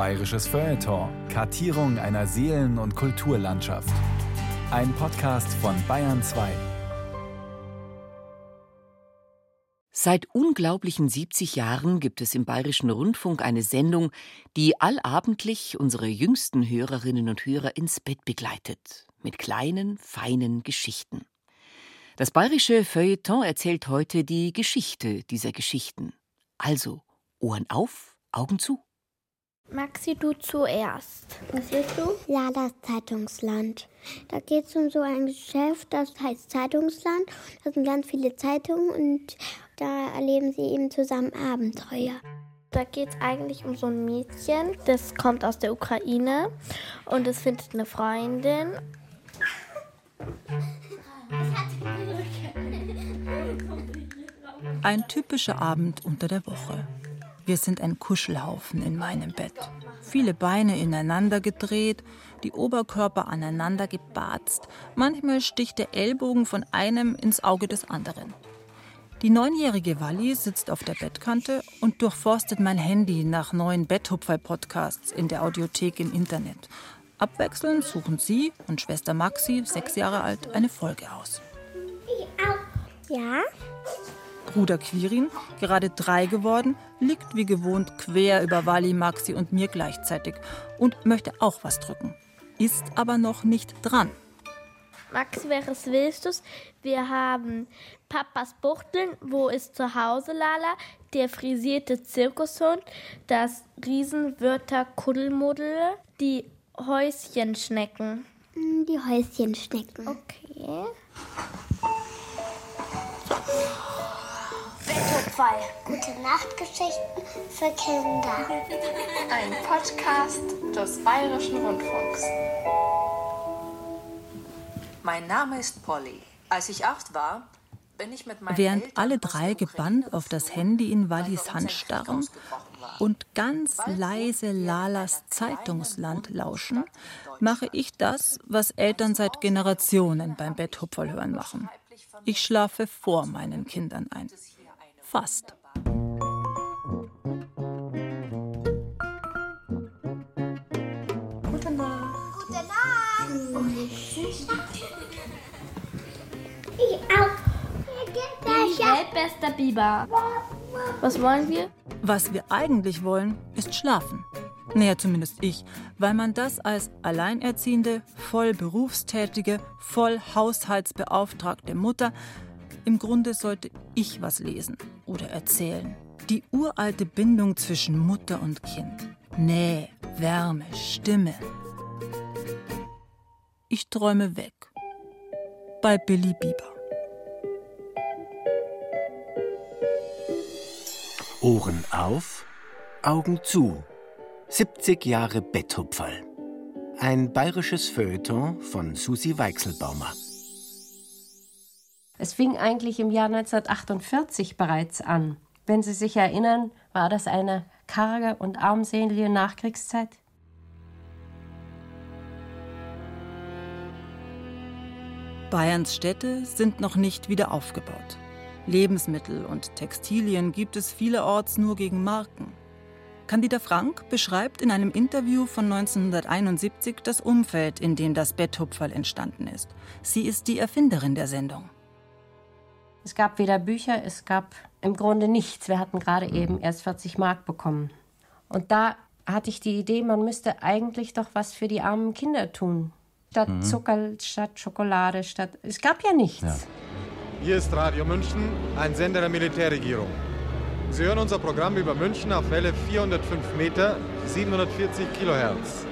Bayerisches Feuilleton. Kartierung einer Seelen- und Kulturlandschaft. Ein Podcast von Bayern 2. Seit unglaublichen 70 Jahren gibt es im Bayerischen Rundfunk eine Sendung, die allabendlich unsere jüngsten Hörerinnen und Hörer ins Bett begleitet. Mit kleinen, feinen Geschichten. Das bayerische Feuilleton erzählt heute die Geschichte dieser Geschichten. Also, Ohren auf, Augen zu. Maxi, du zuerst. Was willst du? Ja, das Zeitungsland. Da geht es um so ein Geschäft, das heißt Zeitungsland. Da sind ganz viele Zeitungen und da erleben sie eben zusammen Abenteuer. Da geht es eigentlich um so ein Mädchen, das kommt aus der Ukraine und es findet eine Freundin. Ein typischer Abend unter der Woche. Wir sind ein Kuschelhaufen in meinem Bett. Viele Beine ineinander gedreht, die Oberkörper aneinander gebatzt. Manchmal sticht der Ellbogen von einem ins Auge des anderen. Die neunjährige Walli sitzt auf der Bettkante und durchforstet mein Handy nach neuen Betthupferl-Podcasts in der Audiothek im Internet. Abwechselnd suchen sie und Schwester Maxi, sechs Jahre alt, eine Folge aus. Ja? Bruder Quirin, gerade drei geworden, liegt wie gewohnt quer über Wally, Maxi und mir gleichzeitig und möchte auch was drücken. Ist aber noch nicht dran. Max, welches willst du? Wir haben Papas Buchteln, wo ist zu Hause Lala, der frisierte Zirkushund, das Riesenwörter Kuddelmuddel, die Häuschenschnecken. Hm, Die Häuschenschnecken. Okay. Betthupferl. Gute Nachtgeschichten für Kinder. Ein Podcast des Bayerischen Rundfunks. Mein Name ist Polly. Als ich acht war, bin ich mit meinen Während Eltern alle drei gebannt auf das Handy in Wallis Hand starren und ganz leise Lalas Zeitungsland lauschen, mache ich das, was Eltern seit Generationen beim Betthupferl hören machen. Ich schlafe vor meinen Kindern ein. Fast. Gute Nacht. Gute Nacht. Ich auch. Weltbester Biber. Was wollen wir? Was wir eigentlich wollen, ist schlafen. Naja, zumindest ich, weil man das als alleinerziehende, voll berufstätige, voll haushaltsbeauftragte Mutter, im Grunde sollte ich was lesen oder erzählen. Die uralte Bindung zwischen Mutter und Kind. Nähe, Wärme, Stimme. Ich träume weg. Bei Billy Bieber. Ohren auf, Augen zu. 70 Jahre Betthupferl. Ein bayerisches Feuilleton von Susi Weichselbaumer. Es fing eigentlich im Jahr 1948 bereits an. Wenn Sie sich erinnern, war das eine karge und armselige Nachkriegszeit. Bayerns Städte sind noch nicht wieder aufgebaut. Lebensmittel und Textilien gibt es vielerorts nur gegen Marken. Candida Frank beschreibt in einem Interview von 1971 das Umfeld, in dem das Betthupferl entstanden ist. Sie ist die Erfinderin der Sendung. Es gab weder Bücher, es gab im Grunde nichts. Wir hatten gerade eben erst 40 Mark bekommen. Und da hatte ich die Idee, man müsste eigentlich doch was für die armen Kinder tun. Statt Zucker, statt Schokolade, statt. Es gab ja nichts. Hier ist Radio München, ein Sender der Militärregierung. Sie hören unser Programm über München auf Welle 405 Meter, 740 Kilohertz.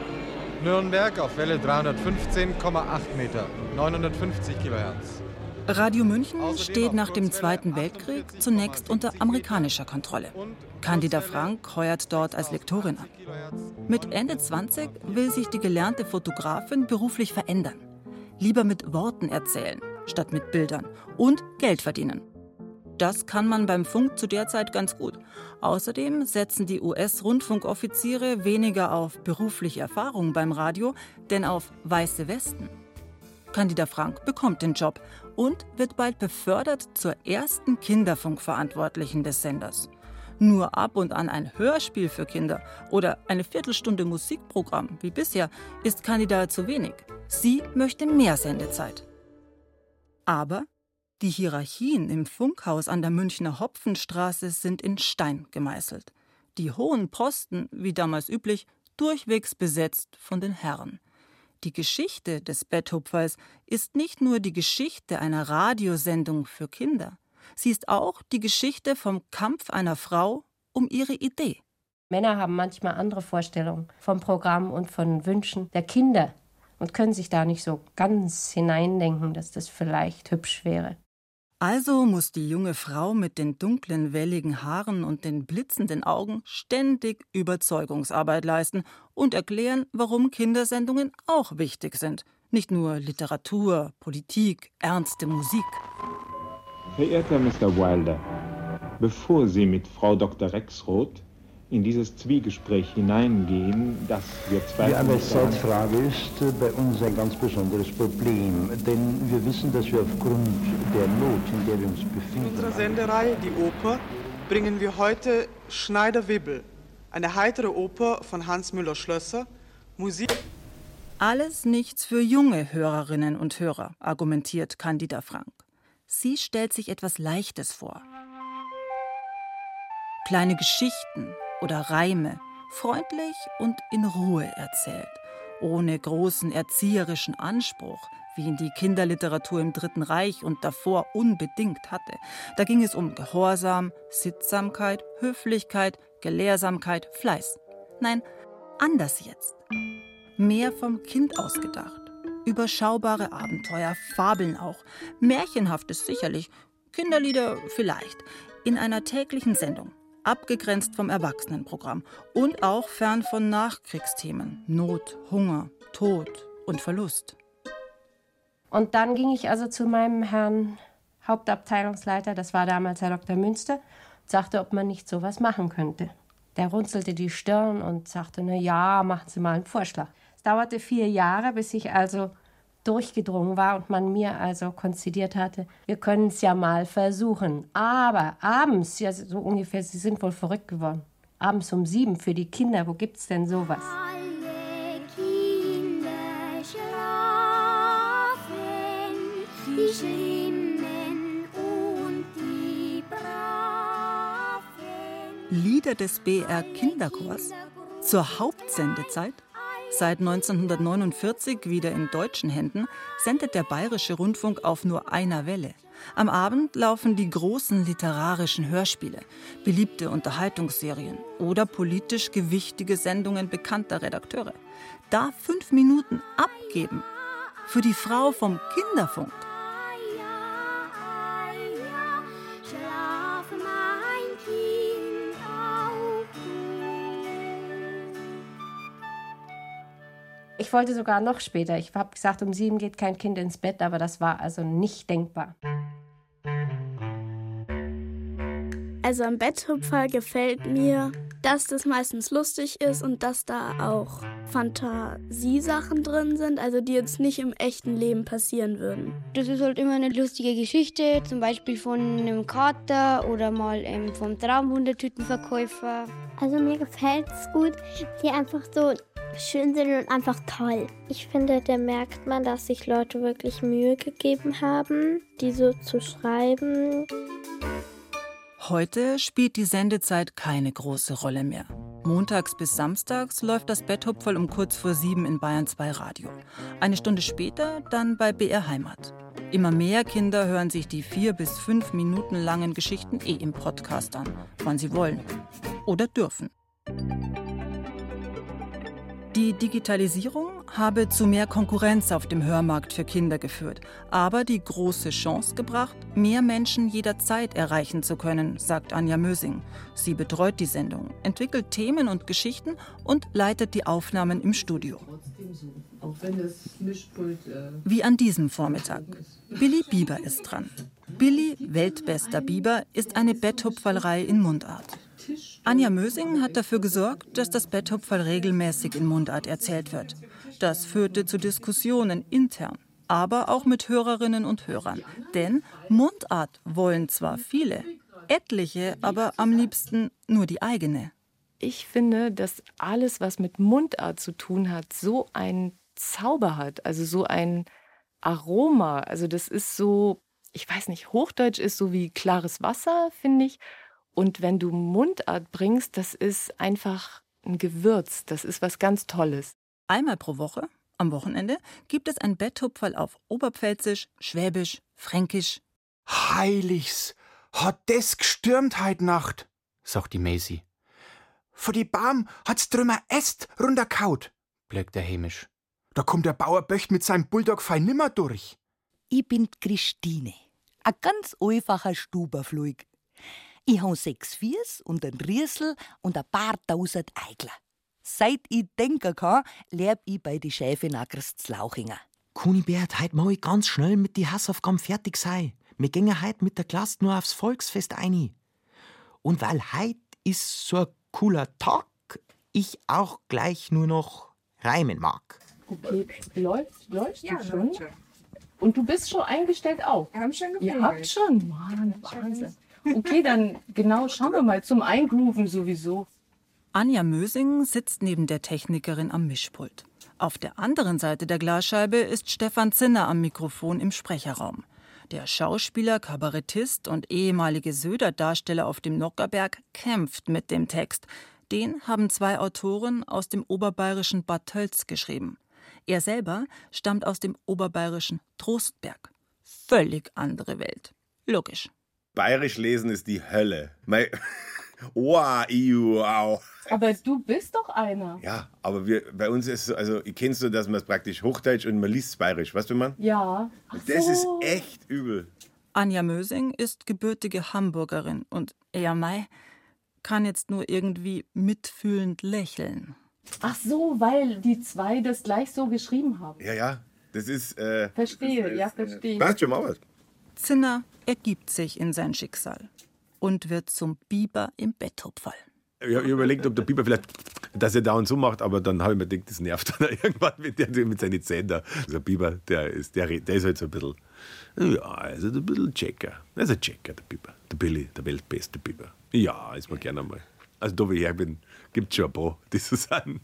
Nürnberg auf Welle 315,8 Meter, 950 Kilohertz. Radio München steht nach dem Zweiten Weltkrieg zunächst unter 58,74 amerikanischer Kontrolle. Candida Frank heuert dort als Lektorin an. 80 Kilohertz. Mit Ende 20 will sich die gelernte Fotografin beruflich verändern. Lieber mit Worten erzählen, statt mit Bildern. Und Geld verdienen. Das kann man beim Funk zu der Zeit ganz gut. Außerdem setzen die US-Rundfunkoffiziere weniger auf berufliche Erfahrung beim Radio, denn auf weiße Westen. Candida Frank bekommt den Job und wird bald befördert zur ersten Kinderfunkverantwortlichen des Senders. Nur ab und an ein Hörspiel für Kinder oder eine Viertelstunde Musikprogramm wie bisher ist Candida zu wenig. Sie möchte mehr Sendezeit. Aber die Hierarchien im Funkhaus an der Münchner Hopfenstraße sind in Stein gemeißelt. Die hohen Posten, wie damals üblich, durchwegs besetzt von den Herren. Die Geschichte des Betthupfers ist nicht nur die Geschichte einer Radiosendung für Kinder. Sie ist auch die Geschichte vom Kampf einer Frau um ihre Idee. Männer haben manchmal andere Vorstellungen vom Programm und von Wünschen der Kinder und können sich da nicht so ganz hineindenken, dass das vielleicht hübsch wäre. Also muss die junge Frau mit den dunklen, welligen Haaren und den blitzenden Augen ständig Überzeugungsarbeit leisten und erklären, warum Kindersendungen auch wichtig sind. Nicht nur Literatur, Politik, ernste Musik. Verehrter Mr. Wilder, bevor Sie mit Frau Dr. Rexroth in dieses Zwiegespräch hineingehen, das wir zwei. Die Arbeitszeitfrage ist äh, bei uns ein ganz besonderes Problem, denn wir wissen, dass wir aufgrund der Not, in der wir uns befinden. In unserer Sendereihe Die Oper bringen wir heute Schneider-Wibbel, eine heitere Oper von Hans Müller-Schlösser, Musik. Alles nichts für junge Hörerinnen und Hörer, argumentiert Candida Frank. Sie stellt sich etwas Leichtes vor. Kleine Geschichten, oder Reime, freundlich und in Ruhe erzählt, ohne großen erzieherischen Anspruch, wie ihn die Kinderliteratur im Dritten Reich und davor unbedingt hatte. Da ging es um Gehorsam, Sittsamkeit, Höflichkeit, Gelehrsamkeit, Fleiß. Nein, anders jetzt. Mehr vom Kind ausgedacht. Überschaubare Abenteuer, Fabeln auch, Märchenhaftes sicherlich, Kinderlieder vielleicht, in einer täglichen Sendung abgegrenzt vom Erwachsenenprogramm und auch fern von Nachkriegsthemen, Not, Hunger, Tod und Verlust. Und dann ging ich also zu meinem Herrn Hauptabteilungsleiter, das war damals Herr Dr. Münster, und sagte, ob man nicht sowas machen könnte. Der runzelte die Stirn und sagte, na ja, machen Sie mal einen Vorschlag. Es dauerte vier Jahre, bis ich also durchgedrungen war und man mir also konzidiert hatte, wir können es ja mal versuchen. Aber abends, ja so ungefähr, Sie sind wohl verrückt geworden. Abends um sieben für die Kinder, wo gibt's denn sowas? Alle Kinder schlafen, die Schlimmen und die Braven. Lieder des BR Kinderchors zur Hauptsendezeit Seit 1949 wieder in deutschen Händen sendet der Bayerische Rundfunk auf nur einer Welle. Am Abend laufen die großen literarischen Hörspiele, beliebte Unterhaltungsserien oder politisch gewichtige Sendungen bekannter Redakteure. Da fünf Minuten abgeben für die Frau vom Kinderfunk. Ich wollte sogar noch später. Ich habe gesagt, um sieben geht kein Kind ins Bett, aber das war also nicht denkbar. Also am Betthupfer gefällt mir, dass das meistens lustig ist und dass da auch Fantasiesachen drin sind, also die jetzt nicht im echten Leben passieren würden. Das ist halt immer eine lustige Geschichte, zum Beispiel von einem Kater oder mal ähm, vom Traumwundertütenverkäufer. Also mir gefällt es gut, die einfach so schön sind und einfach toll. Ich finde, da merkt man, dass sich Leute wirklich Mühe gegeben haben, die so zu schreiben. Heute spielt die Sendezeit keine große Rolle mehr. Montags bis samstags läuft das Betthupferl um kurz vor sieben in Bayern 2 Radio. Eine Stunde später dann bei BR Heimat. Immer mehr Kinder hören sich die vier bis fünf Minuten langen Geschichten eh im Podcast an, wann sie wollen oder dürfen. Die Digitalisierung habe zu mehr Konkurrenz auf dem Hörmarkt für Kinder geführt, aber die große Chance gebracht, mehr Menschen jederzeit erreichen zu können, sagt Anja Mösing. Sie betreut die Sendung, entwickelt Themen und Geschichten und leitet die Aufnahmen im Studio. Wie an diesem Vormittag. Billy Bieber ist dran. Billy, weltbester Bieber, ist eine Betthupferlei in Mundart. Anja Mösing hat dafür gesorgt, dass das Betthupferl regelmäßig in Mundart erzählt wird. Das führte zu Diskussionen intern, aber auch mit Hörerinnen und Hörern. Denn Mundart wollen zwar viele, Etliche, aber am liebsten nur die eigene. Ich finde, dass alles, was mit Mundart zu tun hat, so einen Zauber hat, also so ein Aroma. Also das ist so, ich weiß nicht, Hochdeutsch ist so wie klares Wasser, finde ich. Und wenn du Mundart bringst, das ist einfach ein Gewürz. Das ist was ganz Tolles. Einmal pro Woche, am Wochenende, gibt es ein Betthupferl auf Oberpfälzisch, Schwäbisch, Fränkisch. Heiligs, hat das gestürmt heut Nacht, sagt die Maisie. Vor die Baum hat's drüber Äst runterkaut, blägt der Hämisch. Da kommt der Bauer Böcht mit seinem Bulldog fein nimmer durch. Ich bin Christine, a ganz einfacher Stuberfluig. Ich hab sechs Fies und ein Riesel und ein paar tausend Eigler. Seit ich denken kann, leb ich bei die Schäfenackers Lauchinger. Kunibert, heut mau ich ganz schnell mit die Hausaufgaben fertig sei. Wir gingen heut mit der Klasse nur aufs Volksfest ein. Und weil heut ist so ein cooler Tag, ich auch gleich nur noch reimen mag. Okay, läuft, läuft ja, schon? schon? Und du bist schon eingestellt auch? Wir haben schon gefühlt. Ihr habt schon? Mann, Wahnsinn. Okay, dann genau, schauen wir mal zum Eingrooven sowieso. Anja Mösing sitzt neben der Technikerin am Mischpult. Auf der anderen Seite der Glasscheibe ist Stefan Zinner am Mikrofon im Sprecherraum. Der Schauspieler, Kabarettist und ehemalige Söder-Darsteller auf dem Nockerberg kämpft mit dem Text. Den haben zwei Autoren aus dem oberbayerischen Bad Tölz geschrieben. Er selber stammt aus dem oberbayerischen Trostberg. Völlig andere Welt. Logisch. Bayerisch lesen ist die Hölle. Mein iu, au. Aber du bist doch einer. Ja, aber wir, bei uns ist so, also ich kennst du, dass man es praktisch Hochdeutsch und man liest es Bayerisch, weißt du man? Ja. Ach das so. ist echt übel. Anja Mösing ist gebürtige Hamburgerin und er Mai kann jetzt nur irgendwie mitfühlend lächeln. Ach so, weil die zwei das gleich so geschrieben haben. Ja, ja. Das ist. Äh, verstehe, das ist, ja, verstehe. Passt schon mal was. Zinner ergibt sich in sein Schicksal und wird zum Biber im Betthupferl. Ich habe überlegt, ob der Biber vielleicht, dass er da und so macht, aber dann habe ich mir gedacht, das nervt dann irgendwann mit, der, mit seinen Zähnen da. Der Biber, der ist, der, der ist halt so ein bisschen, ja, also ein bisschen Checker. Er ist ein Checker, der Biber. Der Billy, der weltbeste Biber. Ja, ist mir gerne mal. Also da, wie ich her bin, gibt es schon ein paar, die so sind.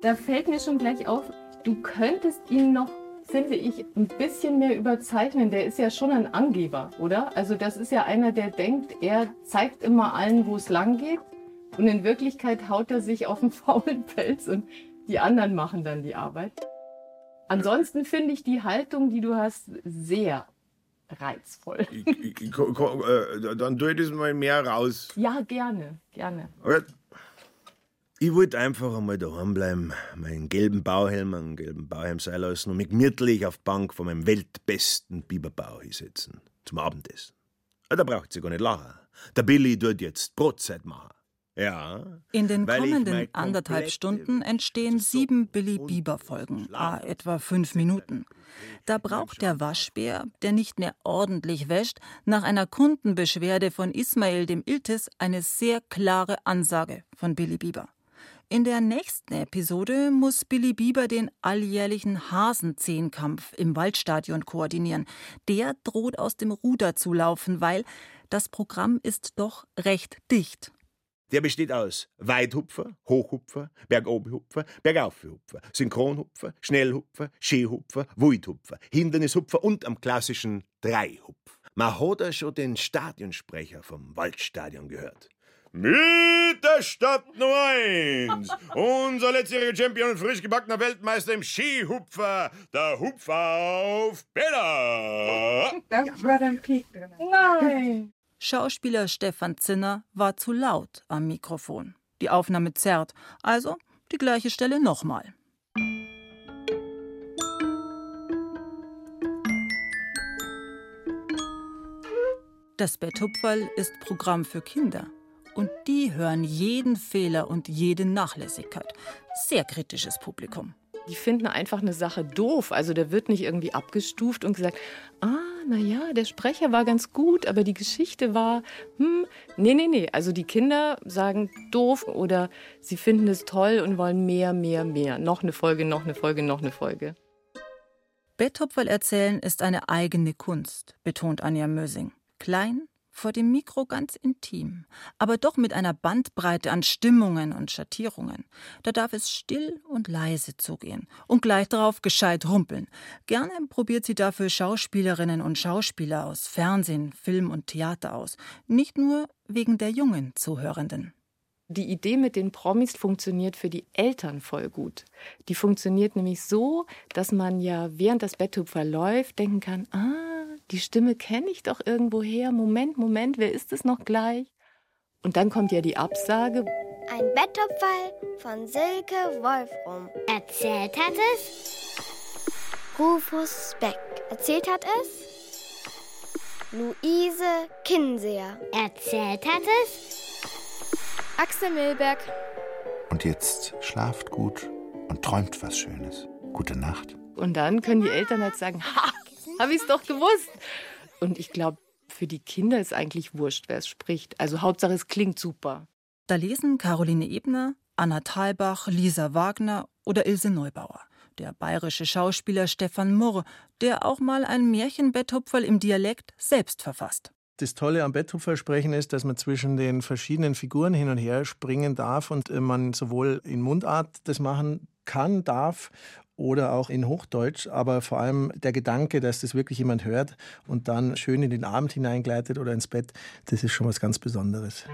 Da fällt mir schon gleich auf, du könntest ihn noch finde ich, ein bisschen mehr überzeichnen. Der ist ja schon ein Angeber, oder? Also das ist ja einer, der denkt, er zeigt immer allen, wo es lang geht. Und in Wirklichkeit haut er sich auf den faulen Pelz und die anderen machen dann die Arbeit. Ansonsten finde ich die Haltung, die du hast, sehr reizvoll. Ich, ich, ich, äh, dann tue ich das mal mehr raus. Ja, gerne, gerne. Okay. Ich wollte einfach einmal daheim bleiben, meinen gelben Bauhelm, einen gelben Bauhelm sein lassen und mich gemütlich auf die Bank von meinem weltbesten Biberbau hinsetzen. Zum Abendessen. Ah, da braucht sie gar nicht lachen. Der Billy tut jetzt Brotzeit machen. Ja. In den kommenden anderthalb Stunden entstehen sieben Billy Bieber Folgen, ah, etwa fünf Minuten. Da braucht der Waschbär, der nicht mehr ordentlich wäscht, nach einer Kundenbeschwerde von Ismail dem Iltis eine sehr klare Ansage von Billy Bieber. In der nächsten Episode muss Billy Bieber den alljährlichen Hasenzehnkampf im Waldstadion koordinieren. Der droht aus dem Ruder zu laufen, weil das Programm ist doch recht dicht. Der besteht aus Weithupfer, Hochhupfer, Bergobhupfer, Bergaufhupfer, Synchronhupfer, Schnellhupfer, Skihupfer, Wuithupfer, Hindernishupfer und am klassischen Dreihupf. Man hat ja schon den Stadionsprecher vom Waldstadion gehört. Mit der Stadt Nummer 1. Unser letztjähriger Champion und frisch gebackener Weltmeister im Skihupfer, der Hupfer auf Bella. Das war ein Peak drin. Nein. Schauspieler Stefan Zinner war zu laut am Mikrofon. Die Aufnahme zerrt, also die gleiche Stelle nochmal. Das Betthupferl ist Programm für Kinder. Und die hören jeden Fehler und jede Nachlässigkeit. Sehr kritisches Publikum. Die finden einfach eine Sache doof. Also der wird nicht irgendwie abgestuft und gesagt, ah, naja, der Sprecher war ganz gut, aber die Geschichte war, hm, nee, nee, nee. Also die Kinder sagen doof oder sie finden es toll und wollen mehr, mehr, mehr. Noch eine Folge, noch eine Folge, noch eine Folge. Betthupferl erzählen ist eine eigene Kunst, betont Anja Mösing. Klein, vor dem Mikro ganz intim, aber doch mit einer Bandbreite an Stimmungen und Schattierungen. Da darf es still und leise zugehen und gleich darauf gescheit rumpeln. Gerne probiert sie dafür Schauspielerinnen und Schauspieler aus Fernsehen, Film und Theater aus, nicht nur wegen der jungen Zuhörenden. Die Idee mit den Promis funktioniert für die Eltern voll gut. Die funktioniert nämlich so, dass man ja während das Betthupfer läuft denken kann, ah, die Stimme kenne ich doch irgendwo her. Moment, Moment, wer ist es noch gleich? Und dann kommt ja die Absage. Ein Betthupferl von Silke Wolfrum. Erzählt hat es Rufus Beck. Erzählt hat es Luise Kinseer. Erzählt hat es Axel Milberg. Und jetzt schlaft gut und träumt was Schönes. Gute Nacht. Und dann können die Eltern halt sagen, ha, hab ich's doch gewusst. Und ich glaube, für die Kinder ist eigentlich wurscht, wer es spricht. Also Hauptsache, es klingt super. Da lesen Caroline Ebner, Anna Thalbach, Lisa Wagner oder Ilse Neubauer. Der bayerische Schauspieler Stefan Murr, der auch mal ein Märchenbetthupferl im Dialekt selbst verfasst. Das Tolle am Betthupfersprechen ist, dass man zwischen den verschiedenen Figuren hin und her springen darf und äh, man sowohl in Mundart das machen kann, darf oder auch in Hochdeutsch, aber vor allem der Gedanke, dass das wirklich jemand hört und dann schön in den Abend hineingleitet oder ins Bett, das ist schon was ganz Besonderes.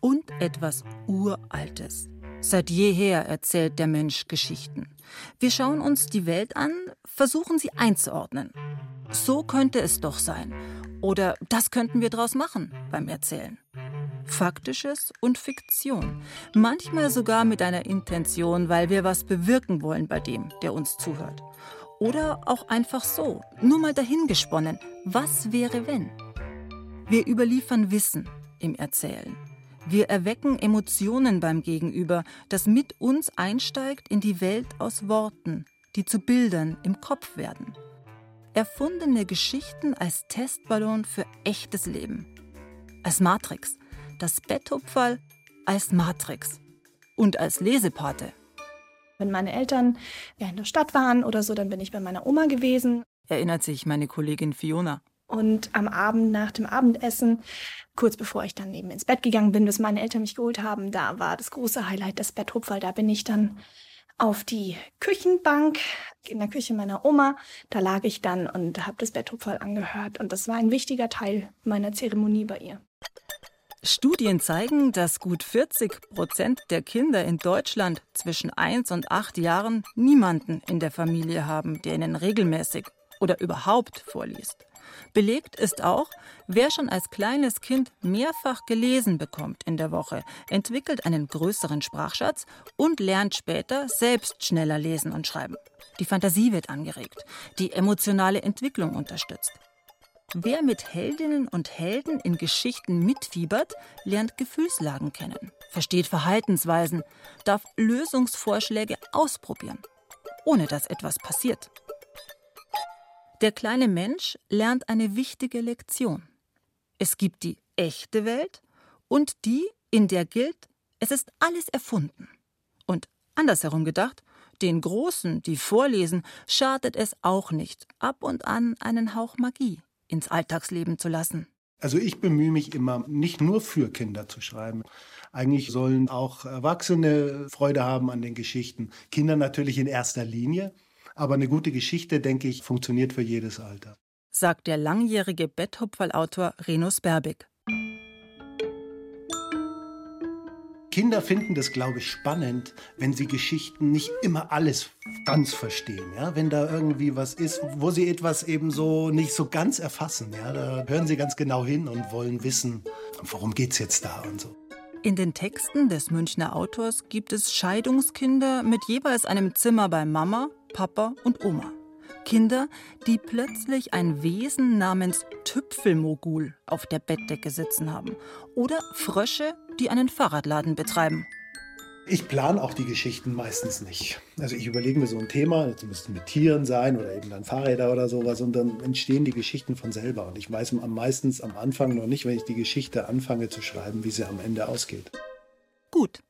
Und etwas Uraltes. Seit jeher erzählt der Mensch Geschichten. Wir schauen uns die Welt an, versuchen sie einzuordnen. So könnte es doch sein. Oder das könnten wir draus machen beim Erzählen. Faktisches und Fiktion. Manchmal sogar mit einer Intention, weil wir was bewirken wollen bei dem, der uns zuhört. Oder auch einfach so, nur mal dahingesponnen. Was wäre wenn? Wir überliefern Wissen im Erzählen. Wir erwecken Emotionen beim Gegenüber, das mit uns einsteigt in die Welt aus Worten, die zu Bildern im Kopf werden. Erfundene Geschichten als Testballon für echtes Leben. Als Matrix. Das Betthupferl als Matrix. Und als Lesepate. Wenn meine Eltern ja, in der Stadt waren oder so, dann bin ich bei meiner Oma gewesen. Erinnert sich meine Kollegin Fiona. Und am Abend nach dem Abendessen, kurz bevor ich dann eben ins Bett gegangen bin, bis meine Eltern mich geholt haben, da war das große Highlight das Betthupferl. Da bin ich dann auf die Küchenbank in der Küche meiner Oma. Da lag ich dann und habe das Betthupferl angehört. Und das war ein wichtiger Teil meiner Zeremonie bei ihr. Studien zeigen, dass gut 40 Prozent der Kinder in Deutschland zwischen 1 und 8 Jahren niemanden in der Familie haben, der ihnen regelmäßig oder überhaupt vorliest. Belegt ist auch, wer schon als kleines Kind mehrfach gelesen bekommt in der Woche, entwickelt einen größeren Sprachschatz und lernt später selbst schneller lesen und schreiben. Die Fantasie wird angeregt, die emotionale Entwicklung unterstützt. Wer mit Heldinnen und Helden in Geschichten mitfiebert, lernt Gefühlslagen kennen, versteht Verhaltensweisen, darf Lösungsvorschläge ausprobieren, ohne dass etwas passiert. Der kleine Mensch lernt eine wichtige Lektion. Es gibt die echte Welt und die, in der gilt, es ist alles erfunden. Und andersherum gedacht, den Großen, die vorlesen, schadet es auch nicht, ab und an einen Hauch Magie ins Alltagsleben zu lassen. Also ich bemühe mich immer, nicht nur für Kinder zu schreiben. Eigentlich sollen auch Erwachsene Freude haben an den Geschichten. Kinder natürlich in erster Linie. Aber eine gute Geschichte, denke ich, funktioniert für jedes Alter. Sagt der langjährige Betthupferl-Autor Renus Berbig. Kinder finden das, glaube ich, spannend, wenn sie Geschichten nicht immer alles ganz verstehen. Ja? Wenn da irgendwie was ist, wo sie etwas eben so nicht so ganz erfassen. Ja? Da hören sie ganz genau hin und wollen wissen, worum geht es jetzt da und so. In den Texten des Münchner Autors gibt es Scheidungskinder mit jeweils einem Zimmer bei Mama, Papa und Oma. Kinder, die plötzlich ein Wesen namens Tüpfelmogul auf der Bettdecke sitzen haben. Oder Frösche, die einen Fahrradladen betreiben. Ich plane auch die Geschichten meistens nicht. Also ich überlege mir so ein Thema, das müsste mit Tieren sein oder eben dann Fahrräder oder sowas und dann entstehen die Geschichten von selber. Und ich weiß am meistens am Anfang noch nicht, wenn ich die Geschichte anfange zu schreiben, wie sie am Ende ausgeht. Gut.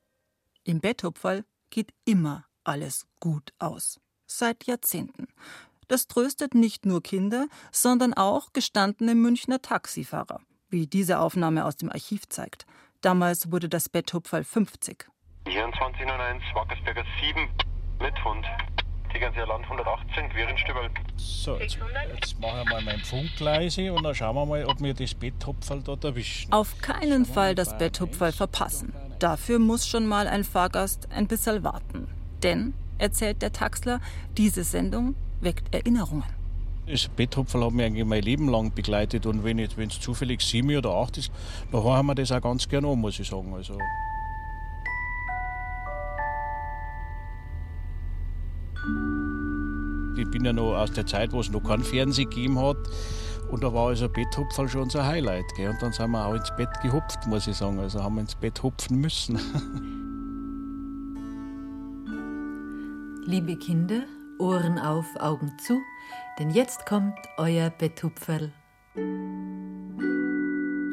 Im Betthupferl geht immer alles gut aus. Seit Jahrzehnten. Das tröstet nicht nur Kinder, sondern auch gestandene Münchner Taxifahrer, wie diese Aufnahme aus dem Archiv zeigt. Damals wurde das Betthupferl 50. 2401 Wackersberger 7 mit Hund. Tegernseer Land 118, Quirinstübel. So, jetzt, jetzt mache ich mal mein Funk leise und dann schauen wir mal, ob wir das Betthupferl dort erwischen. Auf keinen Fall das Betthupferl verpassen. Dafür muss schon mal ein Fahrgast ein bisschen warten. Denn, erzählt der Taxler, diese Sendung weckt Erinnerungen. Das Betthupferl hat mich eigentlich mein Leben lang begleitet und wenn es zufällig sieben oder acht ist, dann haben wir das auch ganz gerne an, muss ich sagen. Also, Ich bin ja noch aus der Zeit, wo es noch kein Fernsehen gegeben hat. Und da war also Betthupferl schon unser Highlight. Gell? Und dann sind wir auch ins Bett gehupft, muss ich sagen. Also haben wir ins Bett hupfen müssen. Liebe Kinder, Ohren auf, Augen zu, denn jetzt kommt euer Betthupferl.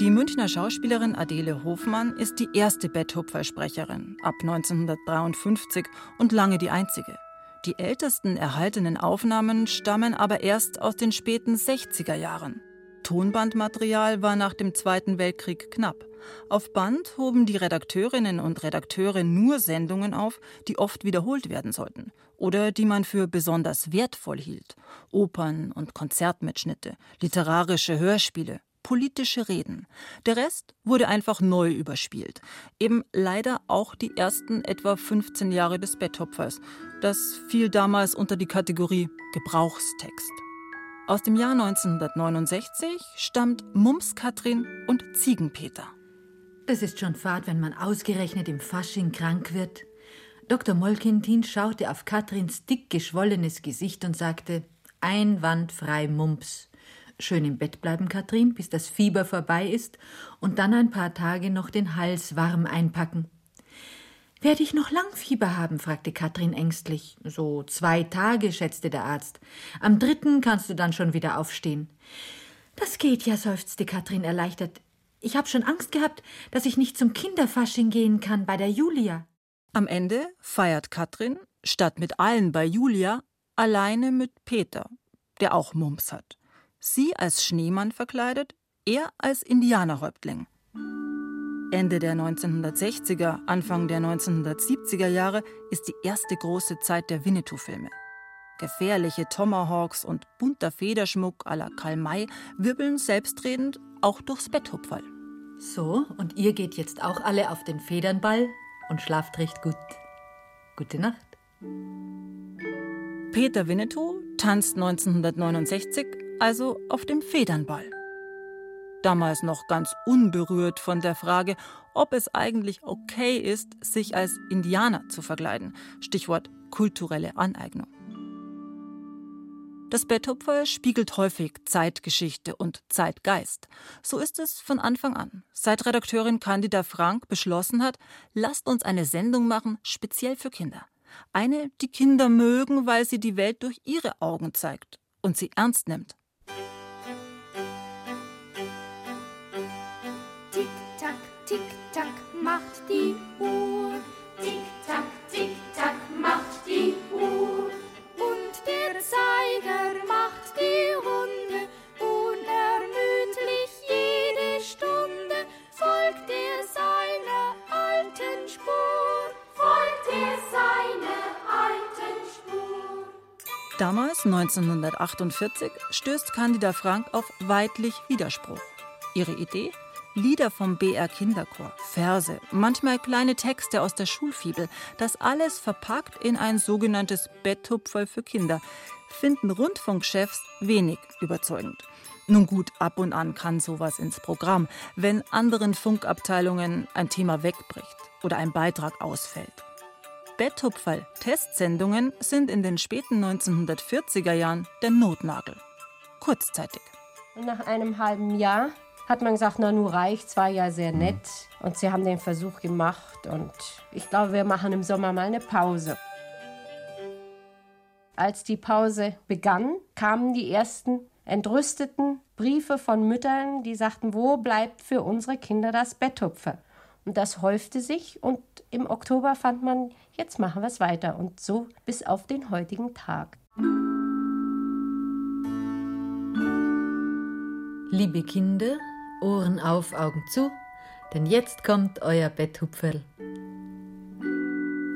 Die Münchner Schauspielerin Adele Hofmann ist die erste Betthupferl-Sprecherin ab 1953 und lange die einzige. Die ältesten erhaltenen Aufnahmen stammen aber erst aus den späten 60er Jahren. Tonbandmaterial war nach dem Zweiten Weltkrieg knapp. Auf Band hoben die Redakteurinnen und Redakteure nur Sendungen auf, die oft wiederholt werden sollten oder die man für besonders wertvoll hielt. Opern und Konzertmitschnitte, literarische Hörspiele, politische Reden. Der Rest wurde einfach neu überspielt. Eben leider auch die ersten etwa 15 Jahre des Betthopfers. Das fiel damals unter die Kategorie Gebrauchstext. Aus dem Jahr 1969 stammt Mums Katrin und Ziegenpeter. Das ist schon fad, wenn man ausgerechnet im Fasching krank wird. Dr. Molkentin schaute auf Katrins dick geschwollenes Gesicht und sagte: Einwandfrei Mumps. Schön im Bett bleiben, Katrin, bis das Fieber vorbei ist und dann ein paar Tage noch den Hals warm einpacken. Werde ich noch lang Fieber haben? fragte Katrin ängstlich. So zwei Tage, schätzte der Arzt. Am dritten kannst du dann schon wieder aufstehen. Das geht ja, seufzte Katrin erleichtert. Ich habe schon Angst gehabt, dass ich nicht zum Kinderfasching gehen kann bei der Julia. Am Ende feiert Katrin, statt mit allen bei Julia, alleine mit Peter, der auch Mumps hat. Sie als Schneemann verkleidet, er als Indianerhäuptling. Ende der 1960er, Anfang der 1970er Jahre ist die erste große Zeit der Winnetou-Filme. Gefährliche Tomahawks und bunter Federschmuck à la Karl May wirbeln selbstredend auch durchs Betthupferl. So, und ihr geht jetzt auch alle auf den Federnball und schlaft recht gut. Gute Nacht. Peter Winnetou tanzt 1969 also auf dem Federnball. Damals noch ganz unberührt von der Frage, ob es eigentlich okay ist, sich als Indianer zu verkleiden. Stichwort kulturelle Aneignung. Das Betthupfer spiegelt häufig Zeitgeschichte und Zeitgeist. So ist es von Anfang an. Seit Redakteurin Candida Frank beschlossen hat, lasst uns eine Sendung machen, speziell für Kinder. Eine, die Kinder mögen, weil sie die Welt durch ihre Augen zeigt und sie ernst nimmt. Tick-Tack, Tick-Tack macht die Uhr. Damals, 1948, stößt Candida Frank auf weidlich Widerspruch. Ihre Idee? Lieder vom BR Kinderchor, Verse, manchmal kleine Texte aus der Schulfibel, das alles verpackt in ein sogenanntes Betthupferl für Kinder, finden Rundfunkchefs wenig überzeugend. Nun gut, ab und an kann sowas ins Programm, wenn anderen Funkabteilungen ein Thema wegbricht oder ein Beitrag ausfällt. Betthupferl-Testsendungen sind in den späten 1940er Jahren der Notnagel. Kurzzeitig. Und nach einem halben Jahr hat man gesagt, na, nur reicht, war ja sehr nett. Und sie haben den Versuch gemacht und ich glaube, wir machen im Sommer mal eine Pause. Als die Pause begann, kamen die ersten entrüsteten Briefe von Müttern, die sagten, wo bleibt für unsere Kinder das Betthupfer? Und das häufte sich und im Oktober fand man, jetzt machen wir es weiter und so bis auf den heutigen Tag. Liebe Kinder, Ohren auf, Augen zu, denn jetzt kommt euer Betthupferl.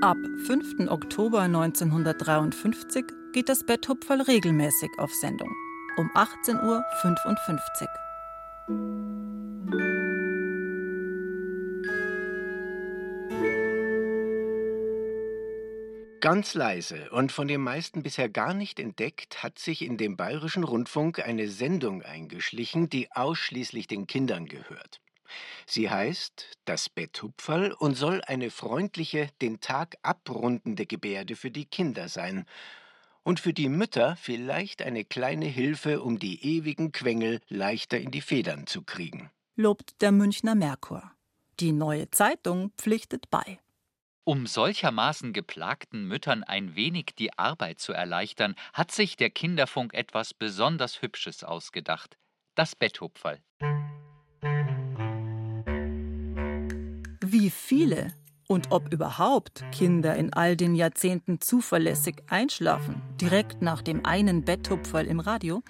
Ab 5. Oktober 1953 geht das Betthupferl regelmäßig auf Sendung. Um 18.55 Uhr. Ganz leise und von den meisten bisher gar nicht entdeckt, hat sich in dem Bayerischen Rundfunk eine Sendung eingeschlichen, die ausschließlich den Kindern gehört. Sie heißt Das Betthupferl und soll eine freundliche, den Tag abrundende Gebärde für die Kinder sein und für die Mütter vielleicht eine kleine Hilfe, um die ewigen Quengel leichter in die Federn zu kriegen. Lobt der Münchner Merkur. Die neue Zeitung pflichtet bei. Um solchermaßen geplagten Müttern ein wenig die Arbeit zu erleichtern, hat sich der Kinderfunk etwas besonders Hübsches ausgedacht: das Betthupferl. Wie viele und ob überhaupt Kinder in all den Jahrzehnten zuverlässig einschlafen, direkt nach dem einen Betthupferl im Radio,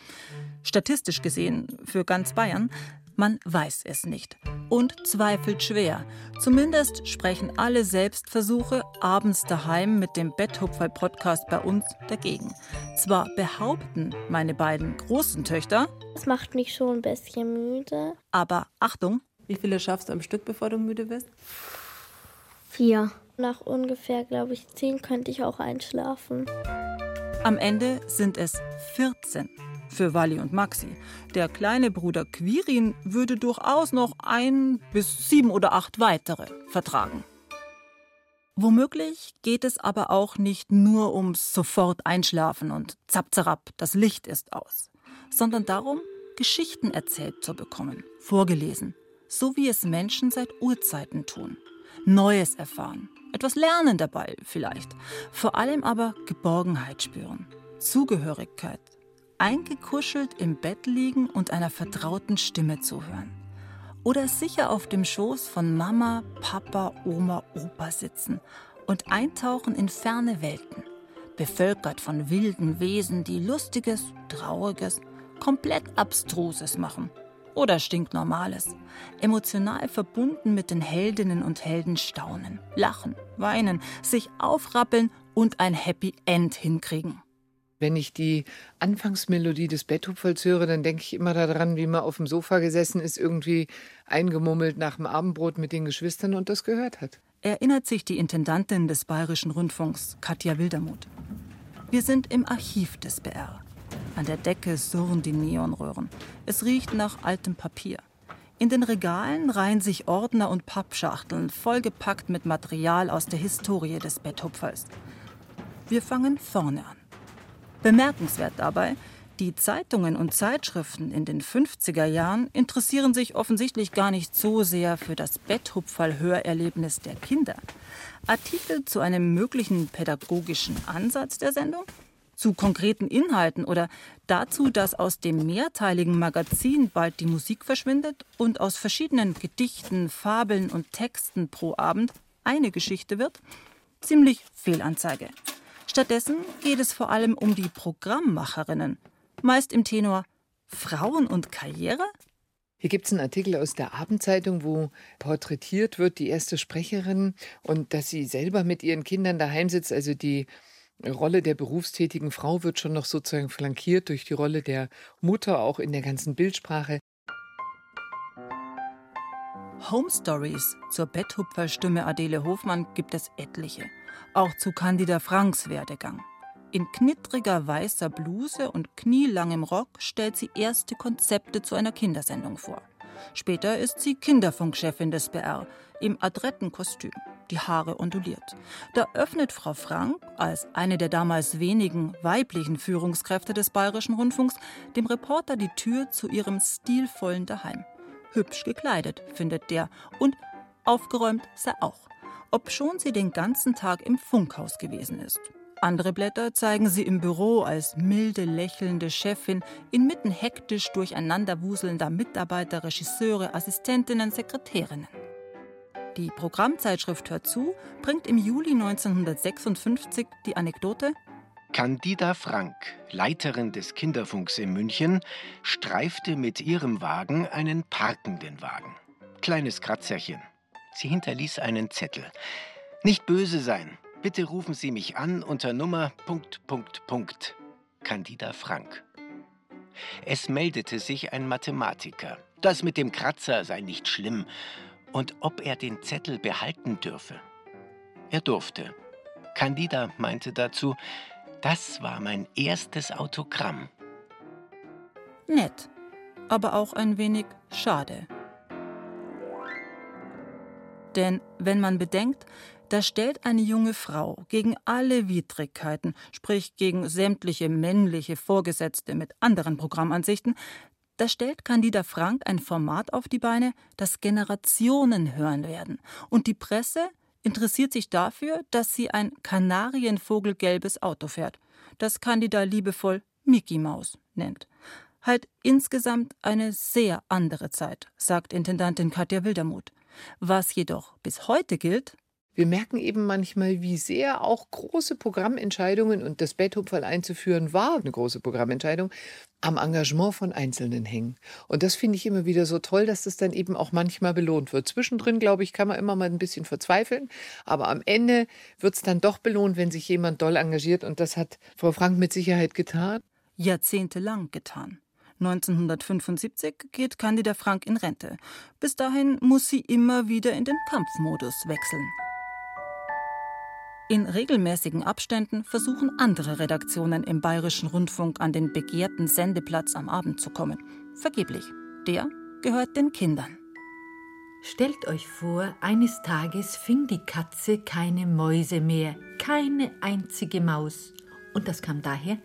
statistisch gesehen für ganz Bayern, man weiß es nicht und zweifelt schwer. Zumindest sprechen alle Selbstversuche abends daheim mit dem Betthupferl-Podcast bei uns dagegen. Zwar behaupten meine beiden großen Töchter, Das macht mich schon ein bisschen müde. aber Achtung, Wie viele schaffst du am Stück, bevor du müde wirst? Vier. Nach ungefähr, glaube ich, zehn könnte ich auch einschlafen. am Ende sind es 14 für Wally und Maxi. Der kleine Bruder Quirin würde durchaus noch ein bis sieben oder acht weitere vertragen. Womöglich geht es aber auch nicht nur ums sofort einschlafen und zapzerab, das Licht ist aus, sondern darum, Geschichten erzählt zu bekommen, vorgelesen, so wie es Menschen seit Urzeiten tun. Neues erfahren, etwas lernen dabei vielleicht, vor allem aber Geborgenheit spüren, Zugehörigkeit, eingekuschelt im Bett liegen und einer vertrauten Stimme zuhören. Oder sicher auf dem Schoß von Mama, Papa, Oma, Opa sitzen und eintauchen in ferne Welten, bevölkert von wilden Wesen, die Lustiges, Trauriges, komplett Abstruses machen. Oder Stinknormales. Emotional verbunden mit den Heldinnen und Helden staunen, lachen, weinen, sich aufrappeln und ein Happy End hinkriegen. Wenn ich die Anfangsmelodie des Betthupferls höre, dann denke ich immer daran, wie man auf dem Sofa gesessen ist, irgendwie eingemummelt nach dem Abendbrot mit den Geschwistern und das gehört hat. Erinnert sich die Intendantin des Bayerischen Rundfunks, Katja Wildermuth. Wir sind im Archiv des BR. An der Decke surren die Neonröhren. Es riecht nach altem Papier. In den Regalen reihen sich Ordner und Pappschachteln, vollgepackt mit Material aus der Historie des Betthupferls. Wir fangen vorne an. Bemerkenswert dabei, die Zeitungen und Zeitschriften in den 50er Jahren interessieren sich offensichtlich gar nicht so sehr für das Betthupferl-Hörerlebnis der Kinder. Artikel zu einem möglichen pädagogischen Ansatz der Sendung, zu konkreten Inhalten oder dazu, dass aus dem mehrteiligen Magazin bald die Musik verschwindet und aus verschiedenen Gedichten, Fabeln und Texten pro Abend eine Geschichte wird, ziemlich Fehlanzeige. Stattdessen geht es vor allem um die Programmmacherinnen, meist im Tenor Frauen und Karriere? Hier gibt es einen Artikel aus der Abendzeitung, wo porträtiert wird die erste Sprecherin und dass sie selber mit ihren Kindern daheim sitzt. Also die Rolle der berufstätigen Frau wird schon noch sozusagen flankiert durch die Rolle der Mutter, auch in der ganzen Bildsprache. Home Stories zur Betthupferstimme Adele Hofmann gibt es etliche. Auch zu Candida Franks Werdegang. In knittriger weißer Bluse und knielangem Rock stellt sie erste Konzepte zu einer Kindersendung vor. Später ist sie Kinderfunkchefin des BR im adretten Kostüm, die Haare onduliert. Da öffnet Frau Frank als eine der damals wenigen weiblichen Führungskräfte des Bayerischen Rundfunks dem Reporter die Tür zu ihrem stilvollen Daheim. Hübsch gekleidet, findet der, und aufgeräumt sei auch, obschon sie den ganzen Tag im Funkhaus gewesen ist. Andere Blätter zeigen sie im Büro als milde, lächelnde Chefin, inmitten hektisch durcheinanderwuselnder Mitarbeiter, Regisseure, Assistentinnen, Sekretärinnen. Die Programmzeitschrift Hör zu bringt im Juli 1956 die Anekdote Candida Frank, Leiterin des Kinderfunks in München, streifte mit ihrem Wagen einen parkenden Wagen. Kleines Kratzerchen. Sie hinterließ einen Zettel. Nicht böse sein. Bitte rufen Sie mich an unter Nummer Punkt, Punkt, Punkt. Candida Frank. Es meldete sich ein Mathematiker. Das mit dem Kratzer sei nicht schlimm. Und ob er den Zettel behalten dürfe. Er durfte. Candida meinte dazu, das war mein erstes Autogramm. Nett, aber auch ein wenig schade. Denn wenn man bedenkt, da stellt eine junge Frau gegen alle Widrigkeiten, sprich gegen sämtliche männliche Vorgesetzte mit anderen Programmansichten, da stellt Candida Frank ein Format auf die Beine, das Generationen hören werden. Und die Presse interessiert sich dafür, dass sie ein kanarienvogelgelbes Auto fährt, das Candida liebevoll Mickey Maus nennt. Halt insgesamt eine sehr andere Zeit, sagt Intendantin Katja Wildermuth. Was jedoch bis heute gilt, wir merken eben manchmal, wie sehr auch große Programmentscheidungen und das Betthupferl einzuführen war eine große Programmentscheidung, am Engagement von Einzelnen hängen. Und das finde ich immer wieder so toll, dass das dann eben auch manchmal belohnt wird. Zwischendrin, glaube ich, kann man immer mal ein bisschen verzweifeln, aber am Ende wird es dann doch belohnt, wenn sich jemand doll engagiert und das hat Frau Frank mit Sicherheit getan. Jahrzehntelang getan. 1975 geht Candida Frank in Rente. Bis dahin muss sie immer wieder in den Kampfmodus wechseln. In regelmäßigen Abständen versuchen andere Redaktionen im Bayerischen Rundfunk an den begehrten Sendeplatz am Abend zu kommen. Vergeblich. Der gehört den Kindern. Stellt euch vor, eines Tages fing die Katze keine Mäuse mehr, keine einzige Maus. Und das kam daher,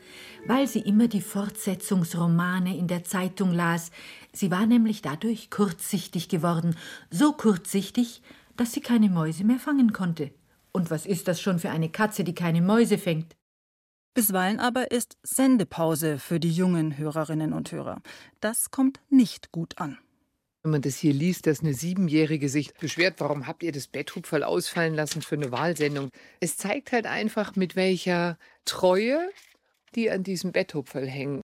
weil sie immer die Fortsetzungsromane in der Zeitung las. Sie war nämlich dadurch kurzsichtig geworden, so kurzsichtig, dass sie keine Mäuse mehr fangen konnte. Und was ist das schon für eine Katze, die keine Mäuse fängt? Bisweilen aber ist Sendepause für die jungen Hörerinnen und Hörer. Das kommt nicht gut an. Wenn man das hier liest, dass eine Siebenjährige sich beschwert, warum habt ihr das Betthupferl ausfallen lassen für eine Wahlsendung? Es zeigt halt einfach, mit welcher Treue die an diesem Betthupferl hängen.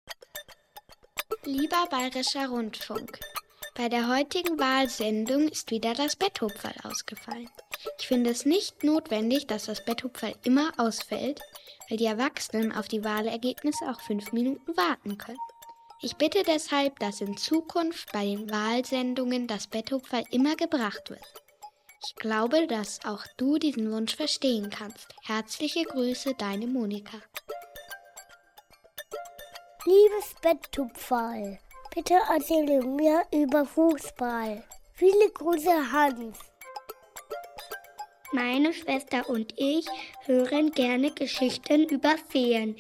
Lieber Bayerischer Rundfunk, bei der heutigen Wahlsendung ist wieder das Betthupferl ausgefallen. Ich finde es nicht notwendig, dass das Betthupferl immer ausfällt, weil die Erwachsenen auf die Wahlergebnisse auch fünf Minuten warten können. Ich bitte deshalb, dass in Zukunft bei den Wahlsendungen das Betthupferl immer gebracht wird. Ich glaube, dass auch du diesen Wunsch verstehen kannst. Herzliche Grüße, deine Monika. Liebes Betthupferl, bitte erzähle mir über Fußball. Viele Grüße, Hans. Meine Schwester und ich hören gerne Geschichten über Feen.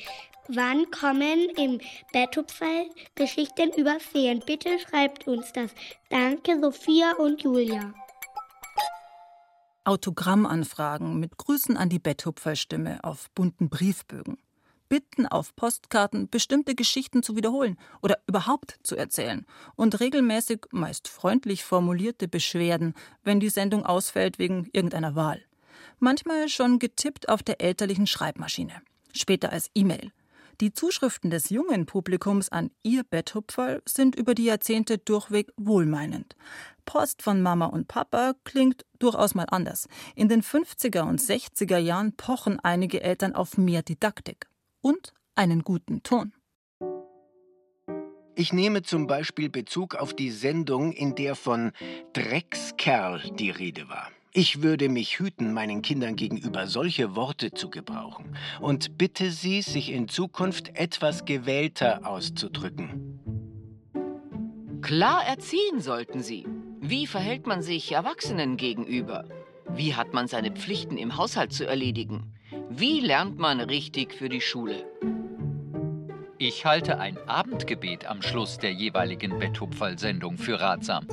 Wann kommen im Betthupferl Geschichten über Feen? Bitte schreibt uns das. Danke, Sophia und Julia. Autogrammanfragen mit Grüßen an die Betthupferlstimme auf bunten Briefbögen. Bitten auf Postkarten, bestimmte Geschichten zu wiederholen oder überhaupt zu erzählen und regelmäßig meist freundlich formulierte Beschwerden, wenn die Sendung ausfällt wegen irgendeiner Wahl. Manchmal schon getippt auf der elterlichen Schreibmaschine, später als E-Mail. Die Zuschriften des jungen Publikums an ihr Betthupferl sind über die Jahrzehnte durchweg wohlmeinend. Post von Mama und Papa klingt durchaus mal anders. In den 50er und 60er Jahren pochen einige Eltern auf mehr Didaktik und einen guten Ton. Ich nehme zum Beispiel Bezug auf die Sendung, in der von Dreckskerl die Rede war. Ich würde mich hüten, meinen Kindern gegenüber solche Worte zu gebrauchen und bitte sie, sich in Zukunft etwas gewählter auszudrücken. Klar erziehen sollten sie. Wie verhält man sich Erwachsenen gegenüber? Wie hat man seine Pflichten im Haushalt zu erledigen? Wie lernt man richtig für die Schule? Ich halte ein Abendgebet am Schluss der jeweiligen Betthupferl-Sendung für ratsam.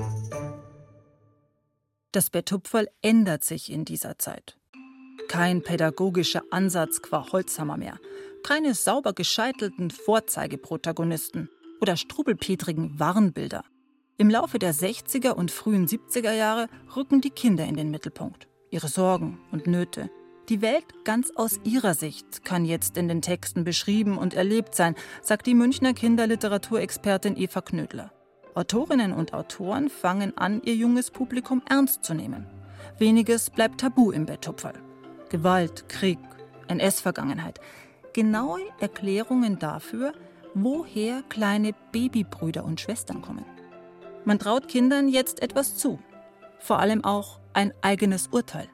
Das Betthupferl ändert sich in dieser Zeit. Kein pädagogischer Ansatz qua Holzhammer mehr. Keine sauber gescheitelten Vorzeigeprotagonisten oder strubbelpetrigen Warnbilder. Im Laufe der 60er und frühen 70er Jahre rücken die Kinder in den Mittelpunkt. Ihre Sorgen und Nöte, Die Welt ganz aus ihrer Sicht kann jetzt in den Texten beschrieben und erlebt sein, sagt die Münchner Kinderliteraturexpertin Eva Knödler. Autorinnen und Autoren fangen an, ihr junges Publikum ernst zu nehmen. Weniges bleibt tabu im Betthupferl. Gewalt, Krieg, NS-Vergangenheit. Genaue Erklärungen dafür, woher kleine Babybrüder und Schwestern kommen. Man traut Kindern jetzt etwas zu. Vor allem auch ein eigenes Urteil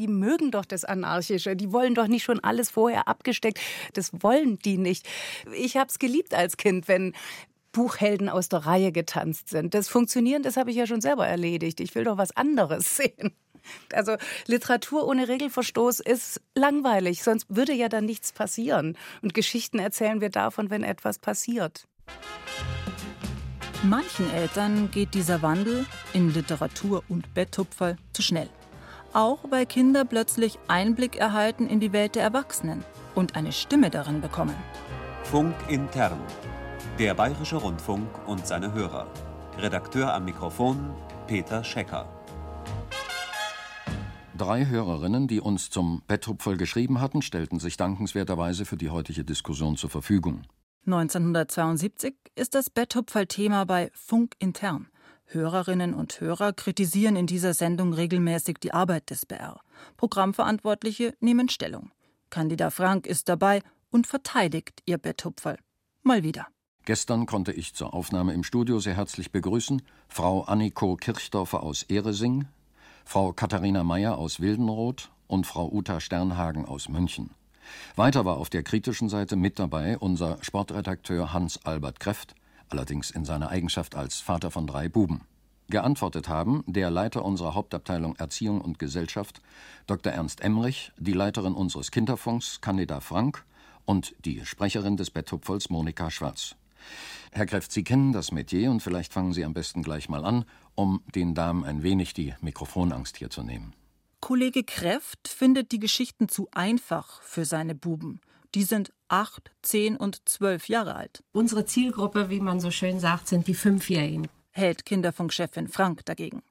die mögen doch das Anarchische. Die wollen doch nicht schon alles vorher abgesteckt. Das wollen die nicht. Ich habe es geliebt als Kind, wenn Buchhelden aus der Reihe getanzt sind. Das Funktionieren, das habe ich ja schon selber erledigt. Ich will doch was anderes sehen. Also Literatur ohne Regelverstoß ist langweilig, sonst würde ja dann nichts passieren. Und Geschichten erzählen wir davon, wenn etwas passiert. Manchen Eltern geht dieser Wandel in Literatur und Betttupferl zu schnell. Auch weil Kinder plötzlich Einblick erhalten in die Welt der Erwachsenen und eine Stimme darin bekommen. Funk intern. Der Bayerische Rundfunk und seine Hörer. Redakteur am Mikrofon Peter Schecker. Drei Hörerinnen, die uns zum Betthupferl geschrieben hatten, stellten sich dankenswerterweise für die heutige Diskussion zur Verfügung. 1972 ist das Betthupferl-Thema bei Funk intern. Hörerinnen und Hörer kritisieren in dieser Sendung regelmäßig die Arbeit des BR. Programmverantwortliche nehmen Stellung. Candida Frank ist dabei und verteidigt ihr Betthupferl. Mal wieder. Gestern konnte ich zur Aufnahme im Studio sehr herzlich begrüßen Frau Anniko Kirchdorfer aus Ehresing, Frau Katharina Meyer aus Wildenroth und Frau Uta Sternhagen aus München. Weiter war auf der kritischen Seite mit dabei unser Sportredakteur Hans-Albert Kreft, allerdings in seiner Eigenschaft als Vater von drei Buben. Geantwortet haben der Leiter unserer Hauptabteilung Erziehung und Gesellschaft, Dr. Ernst Emrich, die Leiterin unseres Kinderfunks, Candida Frank, und die Sprecherin des Betthupfels, Monika Schwarz. Herr Kreft, Sie kennen das Metier und vielleicht fangen Sie am besten gleich mal an, um den Damen ein wenig die Mikrofonangst hier zu nehmen. Kollege Kreft findet die Geschichten zu einfach für seine Buben. Die sind acht, zehn und zwölf Jahre alt. Unsere Zielgruppe, wie man so schön sagt, sind die Fünfjährigen. Hält Kinderfunkchefin Frank dagegen.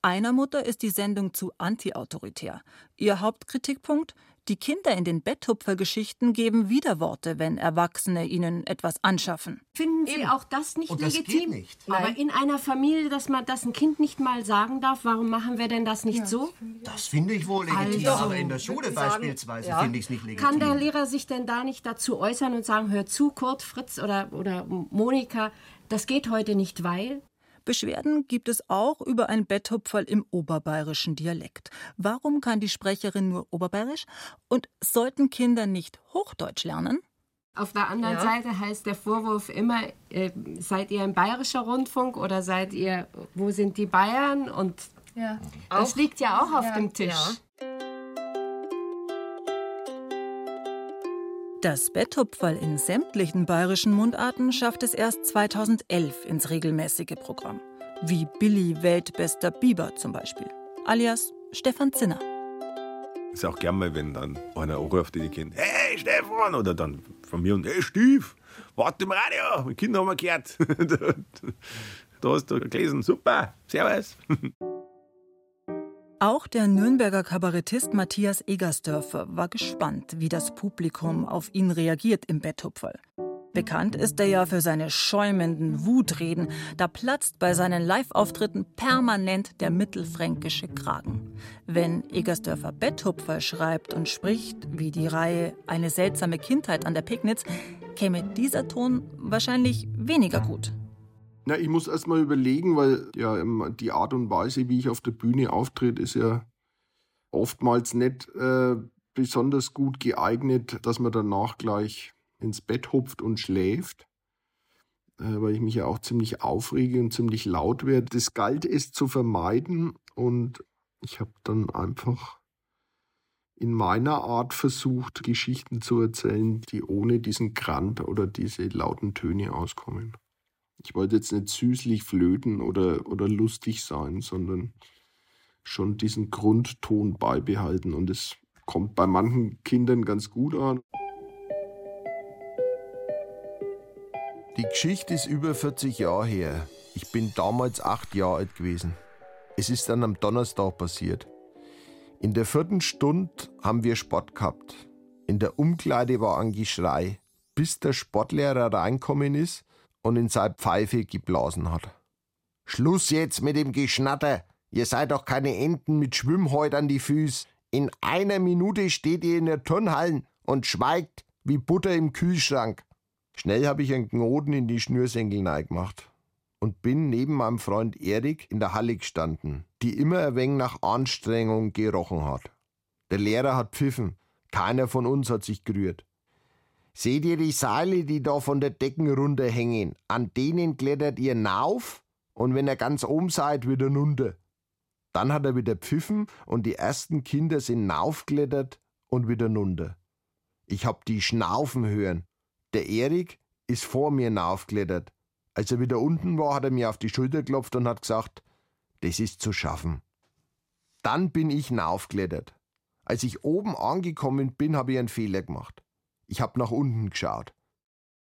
Einer Mutter ist die Sendung zu antiautoritär. Ihr Hauptkritikpunkt: Die Kinder in den Betthupfergeschichten geben Widerworte, wenn Erwachsene ihnen etwas anschaffen. Finden Sie Eben. auch das nicht Und das legitim? Geht nicht. Aber in einer Familie, dass man das ein Kind nicht mal sagen darf, warum machen wir denn das nicht ja, so? Das finde ich wohl legitim, also, aber in der Schule beispielsweise ja. finde ich es nicht legitim. Kann der Lehrer sich denn da nicht dazu äußern und sagen, hör zu, Kurt, Fritz oder, oder Monika, das geht heute nicht, weil? Beschwerden gibt es auch über ein Betthupferl im oberbayerischen Dialekt. Warum kann die Sprecherin nur Oberbayerisch? Und sollten Kinder nicht Hochdeutsch lernen? Auf der anderen ja. Seite heißt der Vorwurf immer, äh, seid ihr ein bayerischer Rundfunk oder seid ihr, wo sind die Bayern? Und ja. das auch, liegt ja auch auf ja, dem Tisch. Das Betthupferl in sämtlichen bayerischen Mundarten schafft es erst 2011 ins regelmäßige Programm. Wie Billy Weltbester Biber zum Beispiel. Alias Stefan Zinner. Ist auch gern mal, wenn dann einer anruft, die kennt. Hey Stefan! Oder dann von mir und Hey Stief! Warte im Radio! Die Kinder haben wir gehört. da hast du gelesen. Super! Servus! Auch der Nürnberger Kabarettist Matthias Egersdörfer war gespannt, wie das Publikum auf ihn reagiert im Betthupferl. Bekannt ist er ja für seine schäumenden Wutreden. Da platzt bei seinen Live-Auftritten permanent der mittelfränkische Kragen. Wenn Egersdörfer Betthupferl schreibt und spricht, wie die Reihe Eine seltsame Kindheit an der Pignitz, käme dieser Ton wahrscheinlich weniger gut. Na, ich muss erst mal überlegen, weil ja die Art und Weise, wie ich auf der Bühne auftrete, ist ja oftmals nicht äh, besonders gut geeignet, dass man danach gleich ins Bett hupft und schläft, äh, weil ich mich ja auch ziemlich aufrege und ziemlich laut werde. Das galt es zu vermeiden und ich habe dann einfach in meiner Art versucht, Geschichten zu erzählen, die ohne diesen Grant oder diese lauten Töne auskommen. Ich wollte jetzt nicht süßlich flöten oder, oder lustig sein, sondern schon diesen Grundton beibehalten. Und es kommt bei manchen Kindern ganz gut an. Die Geschichte ist über 40 Jahre her. Ich bin damals acht Jahre alt gewesen. Es ist dann am Donnerstag passiert. In der vierten Stunde haben wir Sport gehabt. In der Umkleide war ein Geschrei, bis der Sportlehrer reinkommen ist und in seine Pfeife geblasen hat. Schluss jetzt mit dem Geschnatter. Ihr seid doch keine Enten mit Schwimmhäut an die Füße. In einer Minute steht ihr in der Turnhallen und schweigt wie Butter im Kühlschrank. Schnell habe ich einen Knoten in die Schnürsenkel gemacht und bin neben meinem Freund Erik in der Halle gestanden, die immer ein wenig nach Anstrengung gerochen hat. Der Lehrer hat pfiffen, keiner von uns hat sich gerührt. Seht ihr die Seile, die da von der Decken runterhängen? An denen klettert ihr nauf und wenn ihr ganz oben seid, wieder runter. Dann hat er wieder pfiffen und die ersten Kinder sind naufklettert und wieder runter. Ich hab die schnaufen hören. Der Erik ist vor mir naufklettert. Als er wieder unten war, hat er mir auf die Schulter geklopft und hat gesagt, das ist zu schaffen. Dann bin ich naufklettert. Als ich oben angekommen bin, habe ich einen Fehler gemacht. Ich habe nach unten geschaut.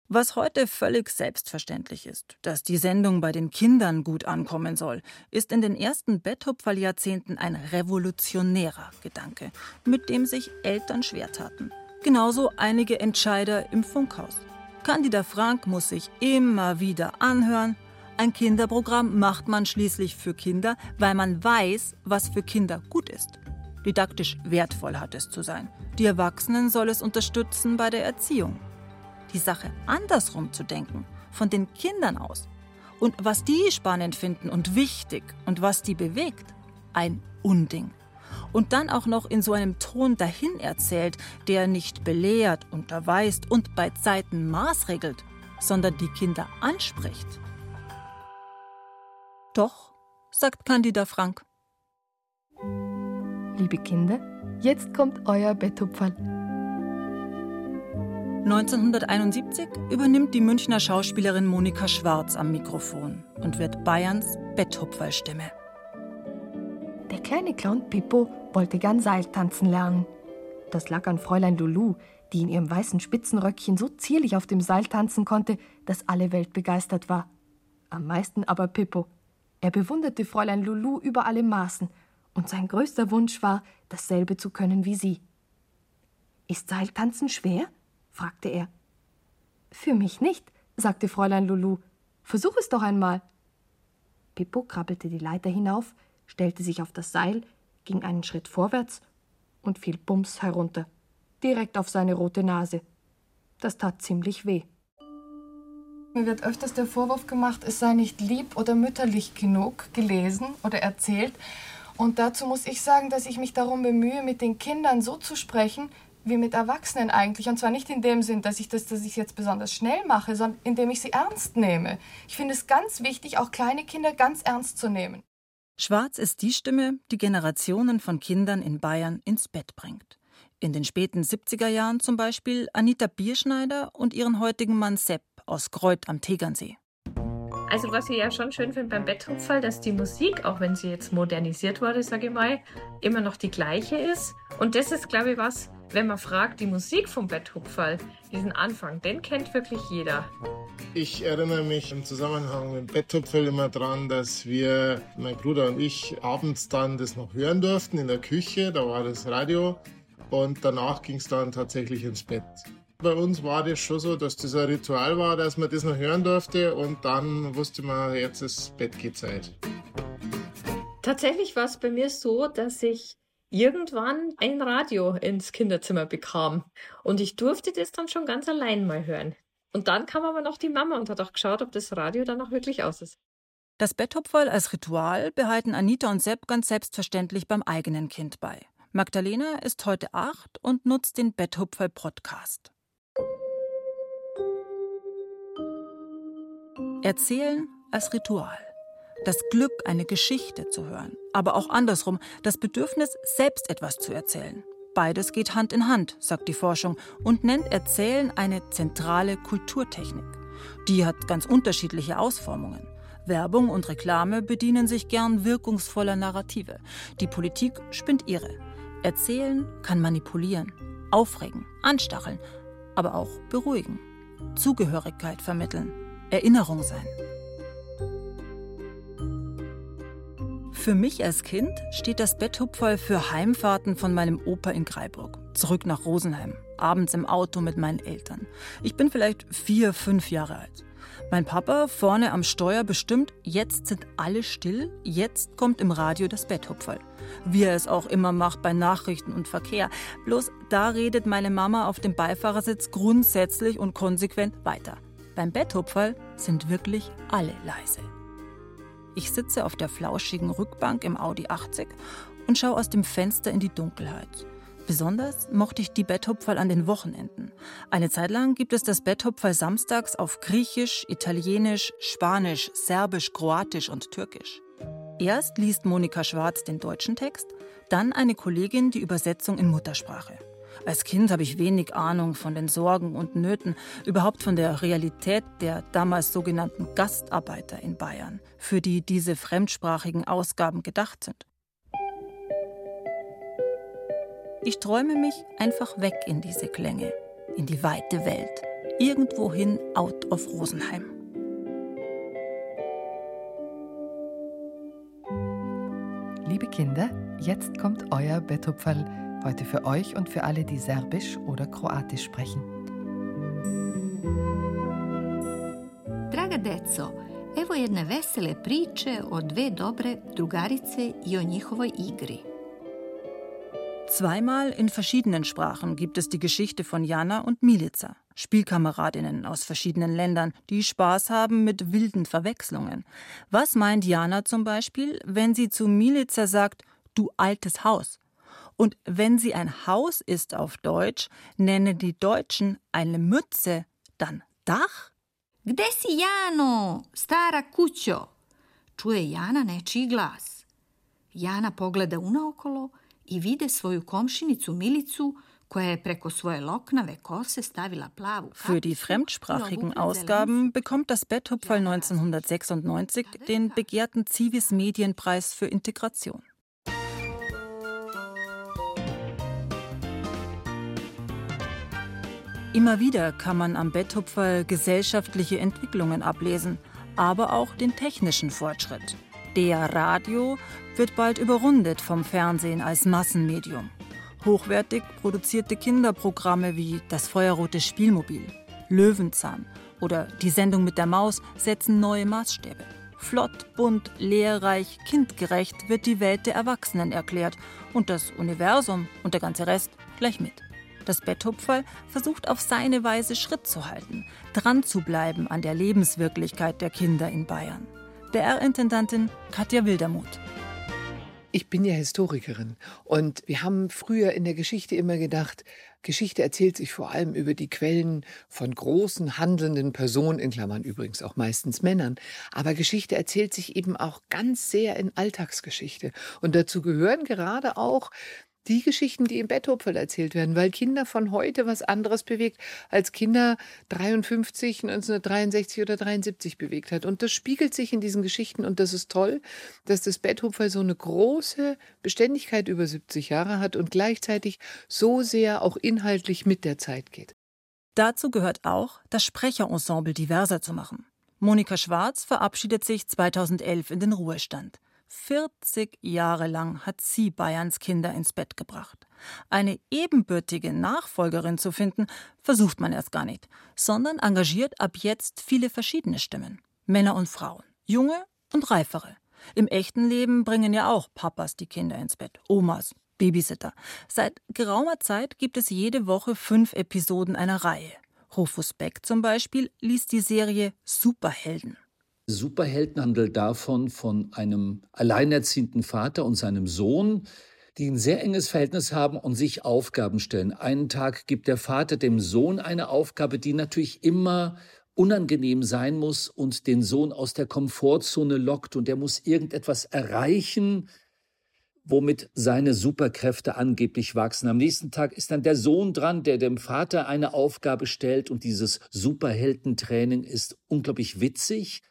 Was heute völlig selbstverständlich ist, dass die Sendung bei den Kindern gut ankommen soll, ist in den ersten Betthupferl-Jahrzehnten ein revolutionärer Gedanke, mit dem sich Eltern schwer taten. Genauso einige Entscheider im Funkhaus. Candida Frank muss sich immer wieder anhören, ein Kinderprogramm macht man schließlich für Kinder, weil man weiß, was für Kinder gut ist. Didaktisch wertvoll hat es zu sein. Die Erwachsenen soll es unterstützen bei der Erziehung. Die Sache andersrum zu denken, von den Kindern aus. Und was die spannend finden und wichtig und was die bewegt, ein Unding. Und dann auch noch in so einem Ton dahin erzählt, der nicht belehrt, unterweist und bei Zeiten maßregelt, sondern die Kinder anspricht. Doch, sagt Candida Frank. Liebe Kinder, jetzt kommt euer Betthupferl. 1971 übernimmt die Münchner Schauspielerin Monika Schwarz am Mikrofon und wird Bayerns Betthupferlstimme. Der kleine Clown Pippo wollte gern Seiltanzen lernen. Das lag an Fräulein Lulu, die in ihrem weißen Spitzenröckchen so zierlich auf dem Seil tanzen konnte, dass alle Welt begeistert war. Am meisten aber Pippo. Er bewunderte Fräulein Lulu über alle Maßen und sein größter Wunsch war, dasselbe zu können wie sie. Ist Seiltanzen schwer? fragte er. Für mich nicht, sagte Fräulein Lulu. Versuch es doch einmal. Pippo krabbelte die Leiter hinauf, stellte sich auf das Seil, ging einen Schritt vorwärts und fiel bums herunter, direkt auf seine rote Nase. Das tat ziemlich weh. Mir wird öfters der Vorwurf gemacht, es sei nicht lieb oder mütterlich genug gelesen oder erzählt. Und dazu muss ich sagen, dass ich mich darum bemühe, mit den Kindern so zu sprechen, wie mit Erwachsenen eigentlich. Und zwar nicht in dem Sinn, dass ich das dass ich jetzt besonders schnell mache, sondern indem ich sie ernst nehme. Ich finde es ganz wichtig, auch kleine Kinder ganz ernst zu nehmen. Schwarz ist die Stimme, die Generationen von Kindern in Bayern ins Bett bringt. In den späten 70er Jahren zum Beispiel Anita Bierschneider und ihren heutigen Mann Sepp aus Kreuth am Tegernsee. Also was ich ja schon schön finde beim Betthupferl, dass die Musik, auch wenn sie jetzt modernisiert wurde, sage ich mal, immer noch die gleiche ist. Und das ist, glaube ich, was, wenn man fragt, die Musik vom Betthupferl, diesen Anfang, den kennt wirklich jeder. Ich erinnere mich im Zusammenhang mit Betthupferl immer daran, dass wir, mein Bruder und ich, abends dann das noch hören durften in der Küche, da war das Radio. Und danach ging es dann tatsächlich ins Bett. Bei uns war das schon so, dass das ein Ritual war, dass man das noch hören durfte und dann wusste man, jetzt ist Bettgehzeit. Tatsächlich war es bei mir so, dass ich irgendwann ein Radio ins Kinderzimmer bekam und ich durfte das dann schon ganz allein mal hören. Und dann kam aber noch die Mama und hat auch geschaut, ob das Radio dann auch wirklich aus ist. Das Betthupferl als Ritual behalten Anita und Sepp ganz selbstverständlich beim eigenen Kind bei. Magdalena ist heute acht und nutzt den Betthupferl-Podcast. Erzählen als Ritual. Das Glück, eine Geschichte zu hören, aber auch andersrum, das Bedürfnis, selbst etwas zu erzählen. Beides geht Hand in Hand, sagt die Forschung, und nennt Erzählen eine zentrale Kulturtechnik. Die hat ganz unterschiedliche Ausformungen. Werbung und Reklame bedienen sich gern wirkungsvoller Narrative. Die Politik spinnt ihre. Erzählen kann manipulieren, aufregen, anstacheln, aber auch beruhigen, Zugehörigkeit vermitteln, Erinnerung sein. Für mich als Kind steht das Betthupferl für Heimfahrten von meinem Opa in Greiburg. Zurück nach Rosenheim. Abends im Auto mit meinen Eltern. Ich bin vielleicht vier, fünf Jahre alt. Mein Papa vorne am Steuer bestimmt, jetzt sind alle still, jetzt kommt im Radio das Betthupferl. Wie er es auch immer macht bei Nachrichten und Verkehr. Bloß da redet meine Mama auf dem Beifahrersitz grundsätzlich und konsequent weiter. Beim Betthupferl sind wirklich alle leise. Ich sitze auf der flauschigen Rückbank im Audi 80 und schaue aus dem Fenster in die Dunkelheit. Besonders mochte ich die Betthupferl an den Wochenenden. Eine Zeit lang gibt es das Betthupferl samstags auf Griechisch, Italienisch, Spanisch, Serbisch, Kroatisch und Türkisch. Erst liest Monika Schwarz den deutschen Text, dann eine Kollegin die Übersetzung in Muttersprache. Als Kind habe ich wenig Ahnung von den Sorgen und Nöten, überhaupt von der Realität der damals sogenannten Gastarbeiter in Bayern, für die diese fremdsprachigen Ausgaben gedacht sind. Ich träume mich einfach weg in diese Klänge, in die weite Welt, irgendwohin out of Rosenheim. Liebe Kinder, jetzt kommt euer Betthupferl, heute für euch und für alle, die Serbisch oder Kroatisch sprechen. Draga deco, evo jedne vesele priče o dve dobre drugarice i o njihovoj igri. Zweimal in verschiedenen Sprachen gibt es die Geschichte von Jana und Milica, Spielkameradinnen aus verschiedenen Ländern, die Spaß haben mit wilden Verwechslungen. Was meint Jana zum Beispiel, wenn sie zu Milica sagt, du altes Haus? Und wenn sie ein Haus ist auf Deutsch, nennen die Deutschen eine Mütze dann Dach? Gde si Jano, stara kućo? Čuje Jana nečiji glas. Jana pogleda unaokolo i vide svoju komšinicu Milicu Für die fremdsprachigen Ausgaben bekommt das Betthupferl 1996 den begehrten Zivis Medienpreis für Integration. Immer wieder kann man am Betthupferl gesellschaftliche Entwicklungen ablesen, aber auch den technischen Fortschritt. Der Radio wird bald überrundet vom Fernsehen als Massenmedium. Hochwertig produzierte Kinderprogramme wie Das Feuerrote Spielmobil, Löwenzahn oder Die Sendung mit der Maus setzen neue Maßstäbe. Flott, bunt, lehrreich, kindgerecht wird die Welt der Erwachsenen erklärt und das Universum und der ganze Rest gleich mit. Das Betthupferl versucht auf seine Weise Schritt zu halten, dran zu bleiben an der Lebenswirklichkeit der Kinder in Bayern. DR-Intendantin Katja Wildermuth. Ich bin ja Historikerin und wir haben früher in der Geschichte immer gedacht, Geschichte erzählt sich vor allem über die Quellen von großen handelnden Personen, in Klammern übrigens auch meistens Männern. Aber Geschichte erzählt sich eben auch ganz sehr in Alltagsgeschichte. Und dazu gehören gerade auch die Geschichten, die im Betthupferl erzählt werden, weil Kinder von heute was anderes bewegt, als Kinder 53, 1963 oder 73 bewegt hat. Und das spiegelt sich in diesen Geschichten und das ist toll, dass das Betthupferl so eine große Beständigkeit über 70 Jahre hat und gleichzeitig so sehr auch inhaltlich mit der Zeit geht. Dazu gehört auch, das Sprecherensemble diverser zu machen. Monika Schwarz verabschiedet sich 2011 in den Ruhestand. 40 Jahre lang hat sie Bayerns Kinder ins Bett gebracht. Eine ebenbürtige Nachfolgerin zu finden, versucht man erst gar nicht, sondern engagiert ab jetzt viele verschiedene Stimmen. Männer und Frauen, junge und reifere. Im echten Leben bringen ja auch Papas die Kinder ins Bett, Omas, Babysitter. Seit geraumer Zeit gibt es jede Woche fünf Episoden einer Reihe. Rufus Beck zum Beispiel liest die Serie Superhelden. Superhelden handelt davon von einem alleinerziehenden Vater und seinem Sohn, die ein sehr enges Verhältnis haben und sich Aufgaben stellen. Einen Tag gibt der Vater dem Sohn eine Aufgabe, die natürlich immer unangenehm sein muss und den Sohn aus der Komfortzone lockt und der muss irgendetwas erreichen, womit seine Superkräfte angeblich wachsen. Am nächsten Tag ist dann der Sohn dran, der dem Vater eine Aufgabe stellt und dieses Superheldentraining ist unglaublich witzig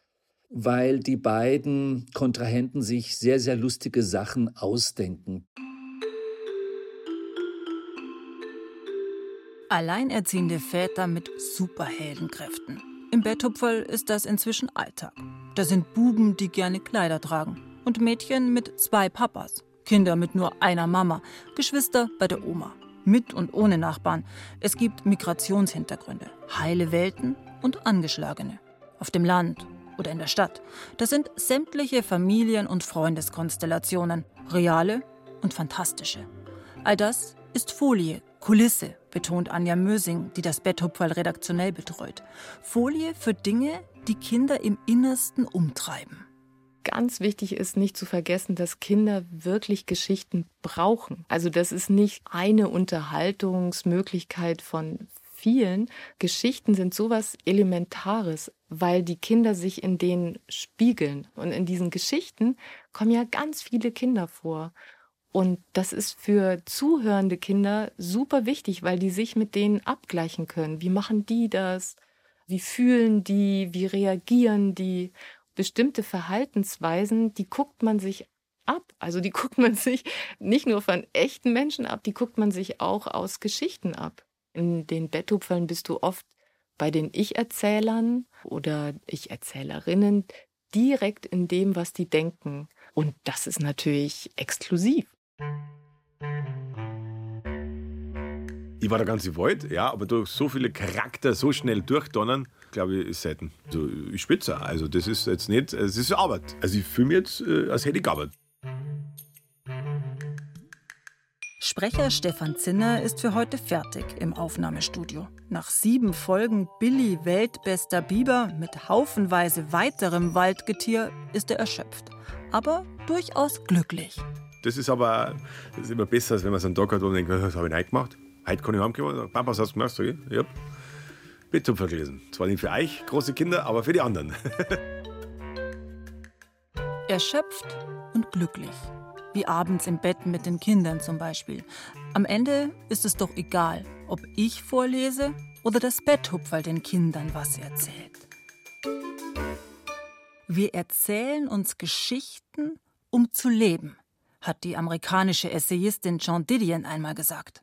weil die beiden Kontrahenten sich sehr, sehr lustige Sachen ausdenken. Alleinerziehende Väter mit Superheldenkräften. Im Betthupferl ist das inzwischen Alltag. Da sind Buben, die gerne Kleider tragen. und Mädchen mit zwei Papas, Kinder mit nur einer Mama, Geschwister bei der Oma, mit und ohne Nachbarn. Es gibt Migrationshintergründe, heile Welten und angeschlagene. Auf dem Land oder in der Stadt. Das sind sämtliche Familien- und Freundeskonstellationen, reale und fantastische. All das ist Folie, Kulisse, betont Anja Mösing, die das Betthupferl redaktionell betreut. Folie für Dinge, die Kinder im Innersten umtreiben. Ganz wichtig ist nicht zu vergessen, dass Kinder wirklich Geschichten brauchen. Also das ist nicht eine Unterhaltungsmöglichkeit von vielen. Geschichten sind sowas Elementares, weil die Kinder sich in denen spiegeln. Und in diesen Geschichten kommen ja ganz viele Kinder vor. Und das ist für zuhörende Kinder super wichtig, weil die sich mit denen abgleichen können. Wie machen die das? Wie fühlen die? Wie reagieren die? Bestimmte Verhaltensweisen, die guckt man sich ab. Also die guckt man sich nicht nur von echten Menschen ab, die guckt man sich auch aus Geschichten ab. In den Betthupfern bist du oft bei den Ich-Erzählern oder Ich-Erzählerinnen direkt in dem, was die denken. Und das ist natürlich exklusiv. Ich war der ganze Wald, ja, aber durch so viele Charakter so schnell durchdonnern, glaube ich, ist selten. Also, ich spitze. Also, das ist jetzt nicht, es ist Arbeit. Also, ich fühle mich jetzt, äh, als hätte ich gearbeitet. Sprecher Stefan Zinner ist für heute fertig im Aufnahmestudio. Nach sieben Folgen Billy Weltbester Biber mit haufenweise weiterem Waldgetier ist er erschöpft, aber durchaus glücklich. Das ist aber das ist immer besser, als wenn man so einen Tag hat, man denkt, was habe ich nicht gemacht? Heute kann ich heimkommen. Papa, was hast du gemacht? Sag ich, habe Betthupfer gelesen. Zwar nicht für euch, große Kinder, aber für die anderen. Erschöpft und glücklich. Wie abends im Bett mit den Kindern zum Beispiel. Am Ende ist es doch egal, ob ich vorlese oder das Betthupferl den Kindern was erzählt. Wir erzählen uns Geschichten, um zu leben hat die amerikanische Essayistin John Didion einmal gesagt.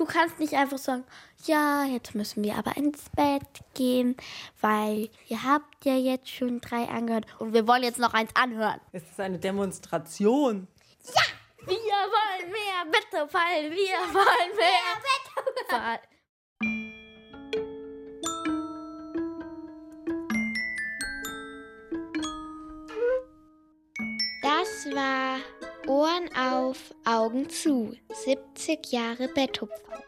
Du kannst nicht einfach sagen, ja, jetzt müssen wir aber ins Bett gehen, weil ihr habt ja jetzt schon drei angehört und wir wollen jetzt noch eins anhören. Es ist eine Demonstration. Ja, wir wollen mehr Bettefall, wir wollen mehr Bettefall. Das war Ohren auf, Augen zu. 70 Jahre Betthupfer.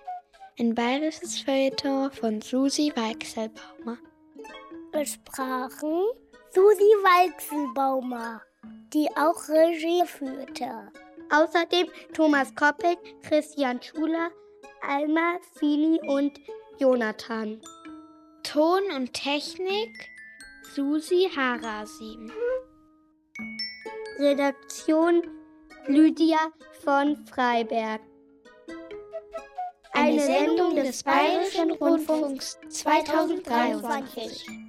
Ein bayerisches Feuilleton von Susi Weichselbaumer. Es sprachen Susi Weichselbaumer, die auch Regie führte. Außerdem Thomas Koppel, Christian Schuler, Alma, Fili und Jonathan. Ton und Technik Susi Harasim. Redaktion Lydia von Freiberg. Eine Sendung des Bayerischen Rundfunks 2023.